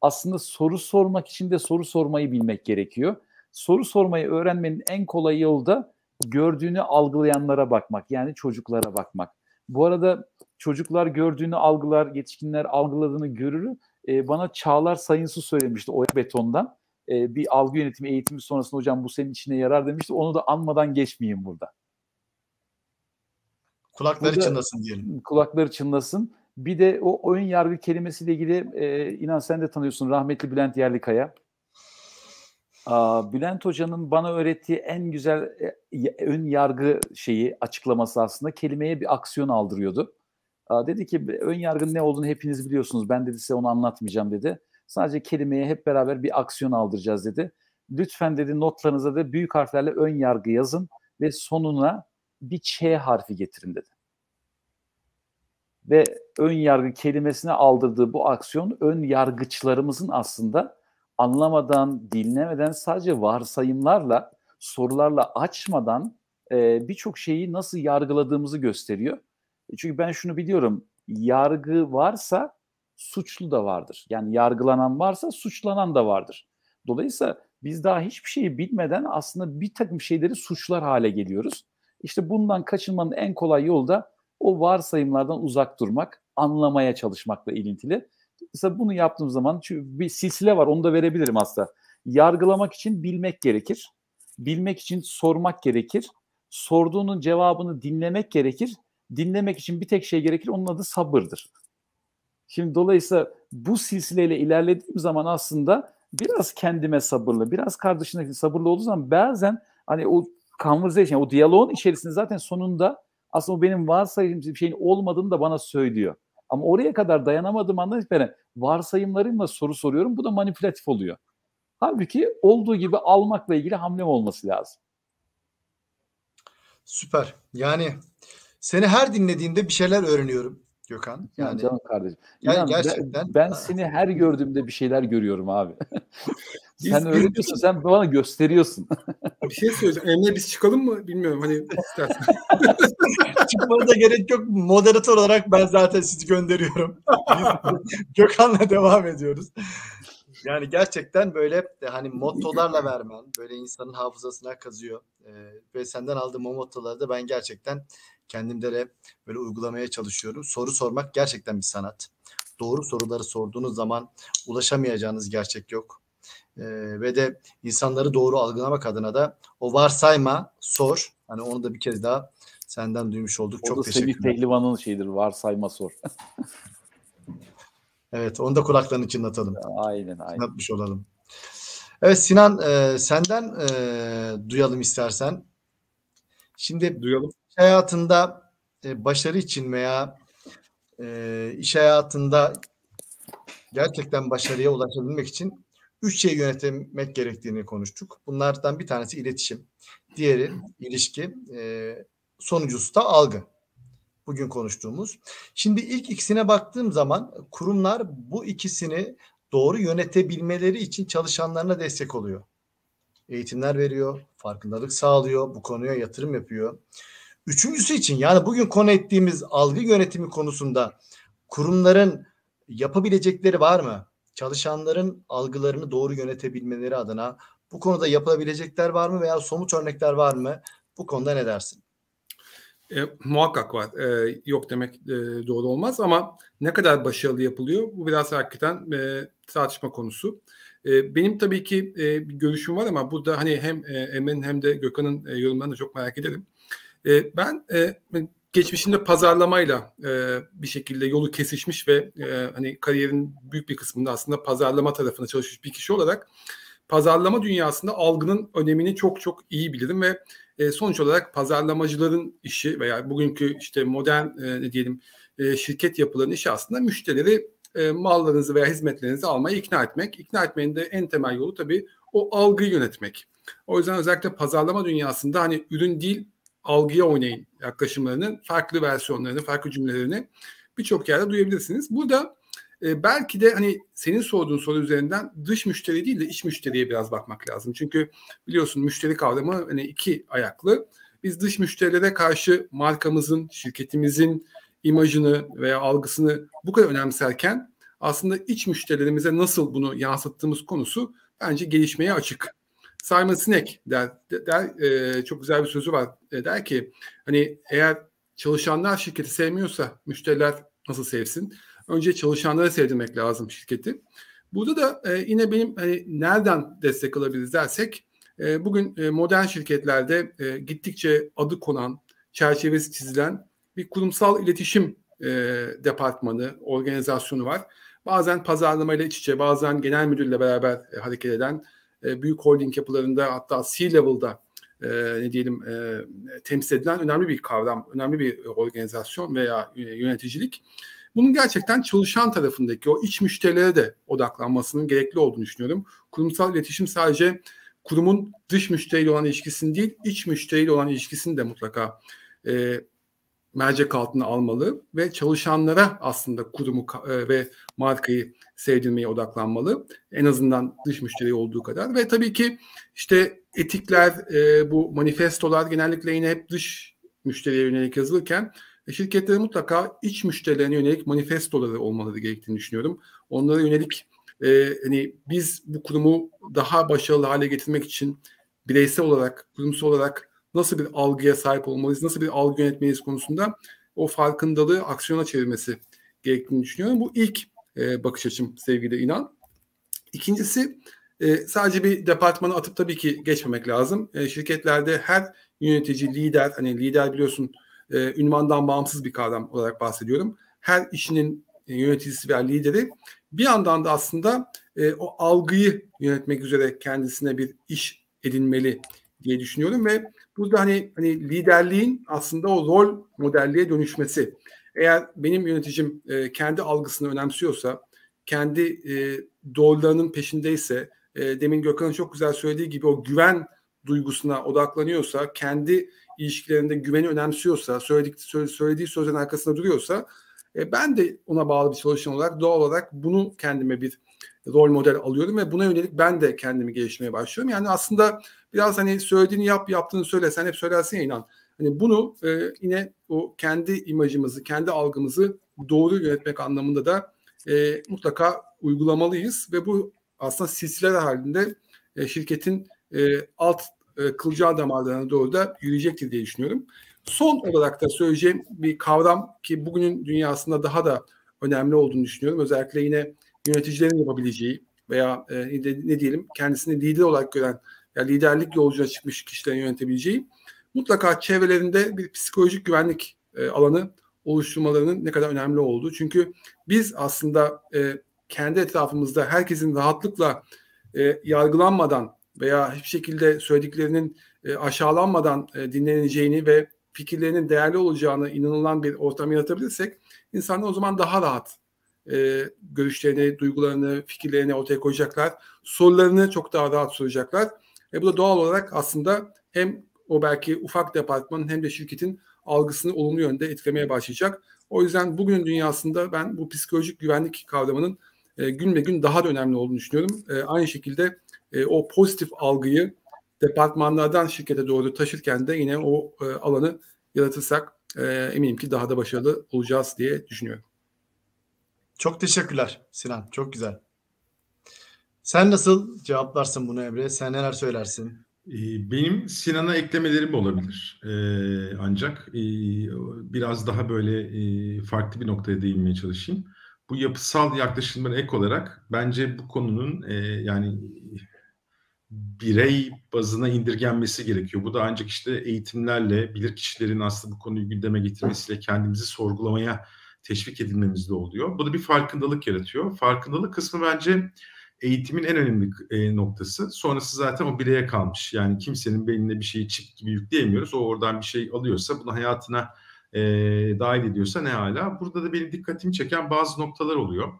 Aslında soru sormak için de soru sormayı bilmek gerekiyor. Soru sormayı öğrenmenin en kolay yolu da gördüğünü algılayanlara bakmak yani çocuklara bakmak. Bu arada çocuklar gördüğünü algılar, yetişkinler algıladığını görür. E, bana Çağlar Sayınsu söylemişti Oya Beton'dan. E, bir algı yönetimi eğitimi sonrasında hocam bu senin içine yarar demişti. Onu da anmadan geçmeyeyim burada.
Kulakları burada, çınlasın diyelim.
Kulakları çınlasın. Bir de o ön yargı kelimesiyle ilgili e, inan sen de tanıyorsun rahmetli Bülent Yerlikaya. Bülent Hoca'nın bana öğrettiği en güzel e, ön yargı şeyi açıklaması aslında kelimeye bir aksiyon aldırıyordu. Dedi ki ön yargının ne olduğunu hepiniz biliyorsunuz. Ben dedi size onu anlatmayacağım dedi. Sadece kelimeye hep beraber bir aksiyon aldıracağız dedi. Lütfen dedi notlarınıza da büyük harflerle ön yargı yazın ve sonuna bir Ç harfi getirin dedi. Ve ön yargı kelimesine aldırdığı bu aksiyon ön yargıçlarımızın aslında anlamadan, dinlemeden sadece varsayımlarla, sorularla açmadan e, birçok şeyi nasıl yargıladığımızı gösteriyor. E, çünkü ben şunu biliyorum, yargı varsa suçlu da vardır. Yani yargılanan varsa suçlanan da vardır. Dolayısıyla biz daha hiçbir şeyi bilmeden aslında bir takım şeyleri suçlar hale geliyoruz. İşte bundan kaçınmanın en kolay yolu da o varsayımlardan uzak durmak, anlamaya çalışmakla ilintili. Mesela bunu yaptığım zaman bir silsile var onu da verebilirim aslında. Yargılamak için bilmek gerekir. Bilmek için sormak gerekir. sorduğunun cevabını dinlemek gerekir. Dinlemek için bir tek şey gerekir. Onun adı sabırdır. Şimdi dolayısıyla bu silsileyle ilerlediğim zaman aslında biraz kendime sabırlı, biraz kardeşine sabırlı olduğu zaman bazen hani o conversation, o diyaloğun içerisinde zaten sonunda aslında o benim varsayım bir şeyin olmadığını da bana söylüyor. Ama oraya kadar dayanamadığım andan itibaren varsayımlarımla soru soruyorum. Bu da manipülatif oluyor. Halbuki olduğu gibi almakla ilgili hamlem olması lazım.
Süper. Yani seni her dinlediğimde bir şeyler öğreniyorum Gökhan.
Yani, yani canım kardeşim.
Yani İnan, gerçekten.
Ben, ben seni her gördüğümde bir şeyler görüyorum abi. sen öyle diyorsun, sen bana gösteriyorsun.
bir şey söyleyeceğim. Emre biz çıkalım mı bilmiyorum hani istersen.
Çıkmana da gerek yok. Moderatör olarak ben zaten sizi gönderiyorum. Gökhan'la devam ediyoruz. Yani gerçekten böyle hani mottolarla vermen böyle insanın hafızasına kazıyor. Ee, ve senden aldığım o mottoları da ben gerçekten kendimde de böyle uygulamaya çalışıyorum. Soru sormak gerçekten bir sanat. Doğru soruları sorduğunuz zaman ulaşamayacağınız gerçek yok. Ee, ve de insanları doğru algılamak adına da o varsayma, sor. Hani onu da bir kez daha senden duymuş olduk.
O
Çok
da
teşekkürler.
Semih Pehlivan'ın şeyidir varsayma sor.
evet onu da kulaklarını çınlatalım.
Aynen aynen.
Çınlatmış olalım. Evet Sinan e, senden e, duyalım istersen. Şimdi
duyalım.
hayatında e, başarı için veya e, iş hayatında gerçekten başarıya ulaşabilmek için üç şey yönetmek gerektiğini konuştuk. Bunlardan bir tanesi iletişim, diğeri ilişki, e, sonuncusu da algı. Bugün konuştuğumuz. Şimdi ilk ikisine baktığım zaman kurumlar bu ikisini doğru yönetebilmeleri için çalışanlarına destek oluyor. Eğitimler veriyor, farkındalık sağlıyor, bu konuya yatırım yapıyor. Üçüncüsü için yani bugün konu ettiğimiz algı yönetimi konusunda kurumların yapabilecekleri var mı? Çalışanların algılarını doğru yönetebilmeleri adına bu konuda yapılabilecekler var mı veya somut örnekler var mı? Bu konuda ne dersin?
E, muhakkak var. E, yok demek e, doğru olmaz ama ne kadar başarılı yapılıyor bu biraz hakikaten e, tartışma konusu. E, benim tabii ki e, bir görüşüm var ama burada hani hem e, Emre'nin hem de Gökhan'ın e, yorumlarını çok merak ederim. E, ben e, geçmişinde pazarlamayla e, bir şekilde yolu kesişmiş ve e, hani kariyerin büyük bir kısmında aslında pazarlama tarafında çalışmış bir kişi olarak pazarlama dünyasında algının önemini çok çok iyi bilirim ve e, sonuç olarak pazarlamacıların işi veya bugünkü işte modern e, ne diyelim e, şirket yapılarının işi aslında müşterileri e, mallarınızı veya hizmetlerinizi almaya ikna etmek. İkna etmenin de en temel yolu tabii o algıyı yönetmek. O yüzden özellikle pazarlama dünyasında hani ürün değil algıya oynayın yaklaşımlarının farklı versiyonlarını, farklı cümlelerini birçok yerde duyabilirsiniz. Burada e, belki de hani senin sorduğun soru üzerinden dış müşteri değil de iç müşteriye biraz bakmak lazım. Çünkü biliyorsun müşteri kavramı hani iki ayaklı. Biz dış müşterilere karşı markamızın, şirketimizin imajını veya algısını bu kadar önemserken aslında iç müşterilerimize nasıl bunu yansıttığımız konusu bence gelişmeye açık. Simon Sinek der, der e, çok güzel bir sözü var. E, der ki hani eğer çalışanlar şirketi sevmiyorsa müşteriler nasıl sevsin? Önce çalışanları sevdirmek lazım şirketi. Burada da e, yine benim hani nereden destek alabiliriz dersek e, bugün e, modern şirketlerde e, gittikçe adı konan, çerçevesi çizilen bir kurumsal iletişim e, departmanı, organizasyonu var. Bazen pazarlamayla iç içe, bazen genel müdürle beraber e, hareket eden e, büyük holding yapılarında hatta C-level'da e, ne diyelim e, temsil edilen önemli bir kavram, önemli bir organizasyon veya e, yöneticilik. Bunun gerçekten çalışan tarafındaki o iç müşterilere de odaklanmasının gerekli olduğunu düşünüyorum. Kurumsal iletişim sadece kurumun dış müşteriyle olan ilişkisini değil, iç müşteriyle olan ilişkisini de mutlaka e, mercek altına almalı ve çalışanlara aslında kurumu e, ve markayı sevdirmeye odaklanmalı. En azından dış müşteri olduğu kadar ve tabii ki işte etikler, e, bu manifestolar genellikle yine hep dış müşteriye yönelik yazılırken e, şirketlerin mutlaka iç müşterilerine yönelik manifestoları olmaları gerektiğini düşünüyorum. Onlara yönelik e, hani biz bu kurumu daha başarılı hale getirmek için bireysel olarak, kurumsal olarak nasıl bir algıya sahip olmalıyız, nasıl bir algı yönetmeliyiz konusunda o farkındalığı aksiyona çevirmesi gerektiğini düşünüyorum. Bu ilk e, bakış açım sevgili inan. İkincisi E, sadece bir departmanı atıp tabii ki geçmemek lazım. E, şirketlerde her yönetici, lider, hani lider biliyorsun e, ünvandan bağımsız bir kavram olarak bahsediyorum. Her işinin e, yöneticisi veya lideri bir yandan da aslında e, o algıyı yönetmek üzere kendisine bir iş edinmeli diye düşünüyorum ve burada hani hani liderliğin aslında o rol modelliğe dönüşmesi. Eğer benim yöneticim e, kendi algısını önemsiyorsa, kendi e, doğrularının peşindeyse, e, demin Gökhan'ın çok güzel söylediği gibi o güven duygusuna odaklanıyorsa, kendi ilişkilerinde güveni önemsiyorsa, söyledik, söylediği sözlerin arkasında duruyorsa, e, ben de ona bağlı bir çalışan olarak doğal olarak bunu kendime bir rol model alıyorum ve buna yönelik ben de kendimi geliştirmeye başlıyorum. Yani aslında biraz hani söylediğini yap, yaptığını söyle, sen hep söylersin ya inan. Hani bunu e, yine o kendi imajımızı, kendi algımızı doğru yönetmek anlamında da e, mutlaka uygulamalıyız ve bu aslında silsile halinde e, şirketin e, alt e, kılcal damarlarına doğru da yürüyecektir diye düşünüyorum. Son olarak da söyleyeceğim bir kavram ki bugünün dünyasında daha da önemli olduğunu düşünüyorum. Özellikle yine yöneticilerin yapabileceği veya e, ne diyelim kendisini lider olarak gören ya liderlik yolculuğuna çıkmış kişilerin yönetebileceği mutlaka çevrelerinde bir psikolojik güvenlik e, alanı oluşturmalarının ne kadar önemli olduğu. Çünkü biz aslında e, kendi etrafımızda herkesin rahatlıkla e, yargılanmadan veya hiçbir şekilde söylediklerinin e, aşağılanmadan e, dinleneceğini ve fikirlerinin değerli olacağını inanılan bir ortam yaratabilirsek insanlar o zaman daha rahat e, görüşlerini, duygularını, fikirlerini ortaya koyacaklar. Sorularını çok daha rahat soracaklar. E, bu da doğal olarak aslında hem o belki ufak departmanın hem de şirketin algısını olumlu yönde etkilemeye başlayacak. O yüzden bugünün dünyasında ben bu psikolojik güvenlik kavramının e, gün ve gün daha da önemli olduğunu düşünüyorum. E, aynı şekilde e, o pozitif algıyı departmanlardan şirkete doğru taşırken de yine o e, alanı yaratırsak e, eminim ki daha da başarılı olacağız diye düşünüyorum.
Çok teşekkürler Sinan. Çok güzel. Sen nasıl cevaplarsın bunu Emre? Sen neler söylersin?
Ee, benim Sinan'a eklemelerim olabilir. Ee, ancak e, biraz daha böyle e, farklı bir noktaya değinmeye çalışayım. Bu yapısal yaklaşımlara ek olarak bence bu konunun e, yani birey bazına indirgenmesi gerekiyor. Bu da ancak işte eğitimlerle, bilir kişilerin aslında bu konuyu gündeme getirmesiyle kendimizi sorgulamaya teşvik edilmemizde oluyor. Bu da bir farkındalık yaratıyor. Farkındalık kısmı bence eğitimin en önemli e, noktası. Sonrası zaten o bireye kalmış. Yani kimsenin beynine bir şeyi çip gibi yükleyemiyoruz. O oradan bir şey alıyorsa bunu hayatına e, dahil ediyorsa ne hala. Burada da benim dikkatimi çeken bazı noktalar oluyor.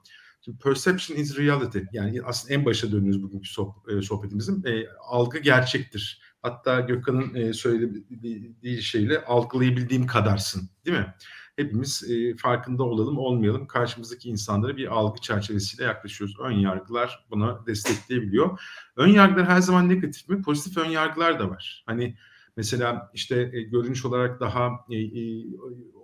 Şimdi perception is reality. Yani aslında en başa dönüyoruz bugünkü soh- sohbetimizin. E, algı gerçektir. Hatta Gökhan'ın e, söylediği şeyle algılayabildiğim kadarsın. Değil mi? Hepimiz e, farkında olalım olmayalım karşımızdaki insanlara bir algı çerçevesiyle yaklaşıyoruz. Ön yargılar buna destekleyebiliyor. Ön yargılar her zaman negatif mi? Pozitif ön yargılar da var. Hani mesela işte e, görünüş olarak daha e, e,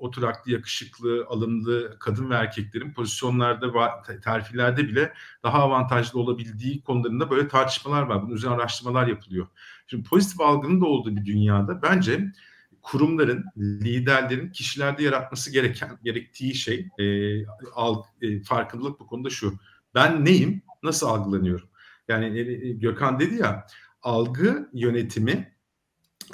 oturaklı, yakışıklı, alımlı kadın ve erkeklerin pozisyonlarda, terfilerde bile daha avantajlı olabildiği konularında böyle tartışmalar var. Bunun üzerine araştırmalar yapılıyor. Şimdi pozitif algının da olduğu bir dünyada bence kurumların, liderlerin kişilerde yaratması gereken gerektiği şey e, al, e, farkındalık bu konuda şu. Ben neyim? Nasıl algılanıyorum? Yani e, Gökhan dedi ya algı yönetimi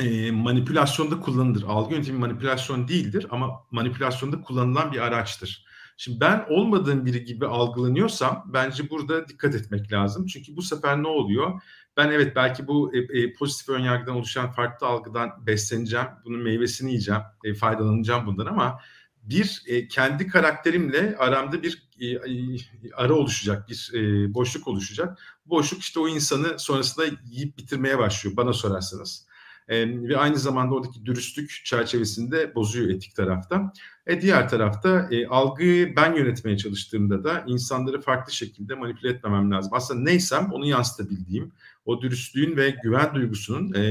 e, manipülasyonda kullanılır. Algı yönetimi manipülasyon değildir ama manipülasyonda kullanılan bir araçtır. Şimdi ben olmadığım biri gibi algılanıyorsam bence burada dikkat etmek lazım. Çünkü bu sefer ne oluyor? Ben evet belki bu e, e, pozitif önyargıdan oluşan farklı algıdan besleneceğim. Bunun meyvesini yiyeceğim, e, faydalanacağım bundan ama bir e, kendi karakterimle aramda bir e, e, ara oluşacak, bir e, boşluk oluşacak. Boşluk işte o insanı sonrasında yiyip bitirmeye başlıyor bana sorarsanız. E, ve aynı zamanda oradaki dürüstlük çerçevesinde bozuyor etik tarafta. E, diğer tarafta e, algıyı ben yönetmeye çalıştığımda da insanları farklı şekilde manipüle etmemem lazım. Aslında neysem onu yansıtabildiğim, o dürüstlüğün ve güven duygusunun e,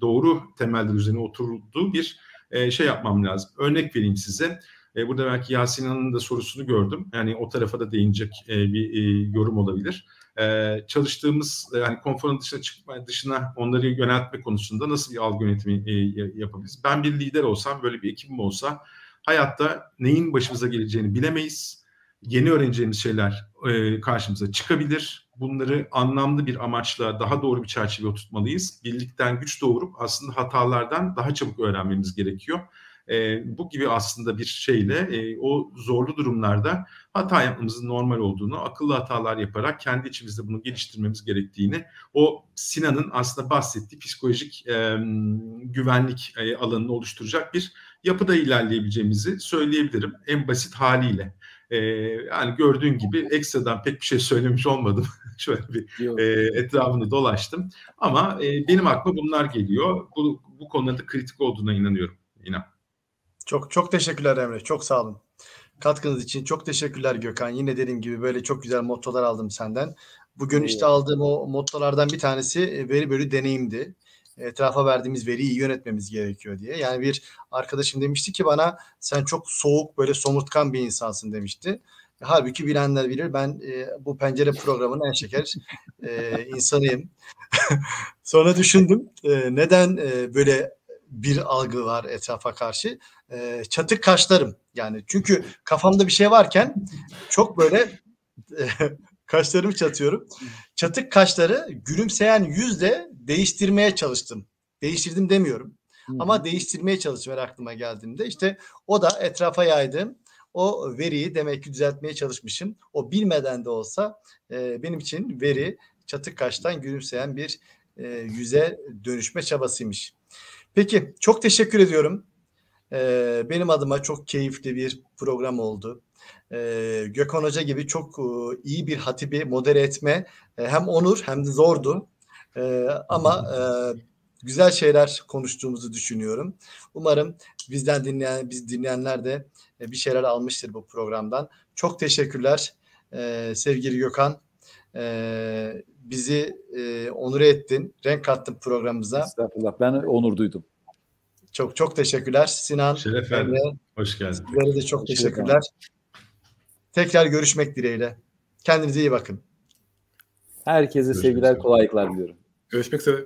doğru temeller üzerine oturduğu bir e, şey yapmam lazım. Örnek vereyim size. E, burada belki Yasin Hanım'ın da sorusunu gördüm. Yani o tarafa da değinecek e, bir e, yorum olabilir. E, çalıştığımız yani konforun dışına çıkma dışına onları yöneltme konusunda nasıl bir algı yönetimi e, yapabiliriz? Ben bir lider olsam böyle bir ekibim olsa hayatta neyin başımıza geleceğini bilemeyiz yeni öğreneceğimiz şeyler e, karşımıza çıkabilir. Bunları anlamlı bir amaçla daha doğru bir çerçeve oturtmalıyız. Birlikten güç doğurup aslında hatalardan daha çabuk öğrenmemiz gerekiyor. E, bu gibi aslında bir şeyle e, o zorlu durumlarda hata yapmamızın normal olduğunu, akıllı hatalar yaparak kendi içimizde bunu geliştirmemiz gerektiğini, o Sinan'ın aslında bahsettiği psikolojik e, güvenlik e, alanını oluşturacak bir yapıda ilerleyebileceğimizi söyleyebilirim en basit haliyle. E, yani gördüğün gibi ekstradan pek bir şey söylemiş olmadım. Şöyle bir e, etrafını dolaştım. Ama e, benim aklıma bunlar geliyor. Bu, bu konuda kritik olduğuna inanıyorum. İnan.
Çok çok teşekkürler Emre. Çok sağ olun. Katkınız için çok teşekkürler Gökhan. Yine dediğim gibi böyle çok güzel mottolar aldım senden. Bugün işte aldığım o mottolardan bir tanesi e, veri bölü deneyimdi. Etrafa verdiğimiz veriyi iyi yönetmemiz gerekiyor diye. Yani bir arkadaşım demişti ki bana sen çok soğuk böyle somurtkan bir insansın demişti. Halbuki bilenler bilir ben e, bu pencere programının en şeker e, insanıyım. Sonra düşündüm e, neden e, böyle bir algı var etrafa karşı. E, çatık kaşlarım yani çünkü kafamda bir şey varken çok böyle e, kaşlarımı çatıyorum. Çatık kaşları gülümseyen yüzle değiştirmeye çalıştım. Değiştirdim demiyorum. Hmm. Ama değiştirmeye çalıştım aklıma geldiğimde. işte o da etrafa yaydığım o veriyi demek ki düzeltmeye çalışmışım. O bilmeden de olsa e, benim için veri çatık kaştan gülümseyen bir e, yüze dönüşme çabasıymış. Peki çok teşekkür ediyorum. Ee, benim adıma çok keyifli bir program oldu. Ee, Gökhan Hoca gibi çok e, iyi bir hatibi modere etme e, hem onur hem de zordu. Ee, ama e, güzel şeyler konuştuğumuzu düşünüyorum. Umarım bizden dinleyen biz dinleyenler de bir şeyler almıştır bu programdan. Çok teşekkürler sevgili Gökhan. Bizi onur ettin, renk kattın programımıza.
Estağfurullah. Ben onur duydum.
Çok çok teşekkürler Sinan.
Şeref Emre. Hoş geldin.
Sizlere de çok Hoş teşekkürler. Tekrar görüşmek dileğiyle. Kendinize iyi bakın.
Herkese Görüşmek sevgiler, kolaylıklar diliyorum.
Görüşmek üzere.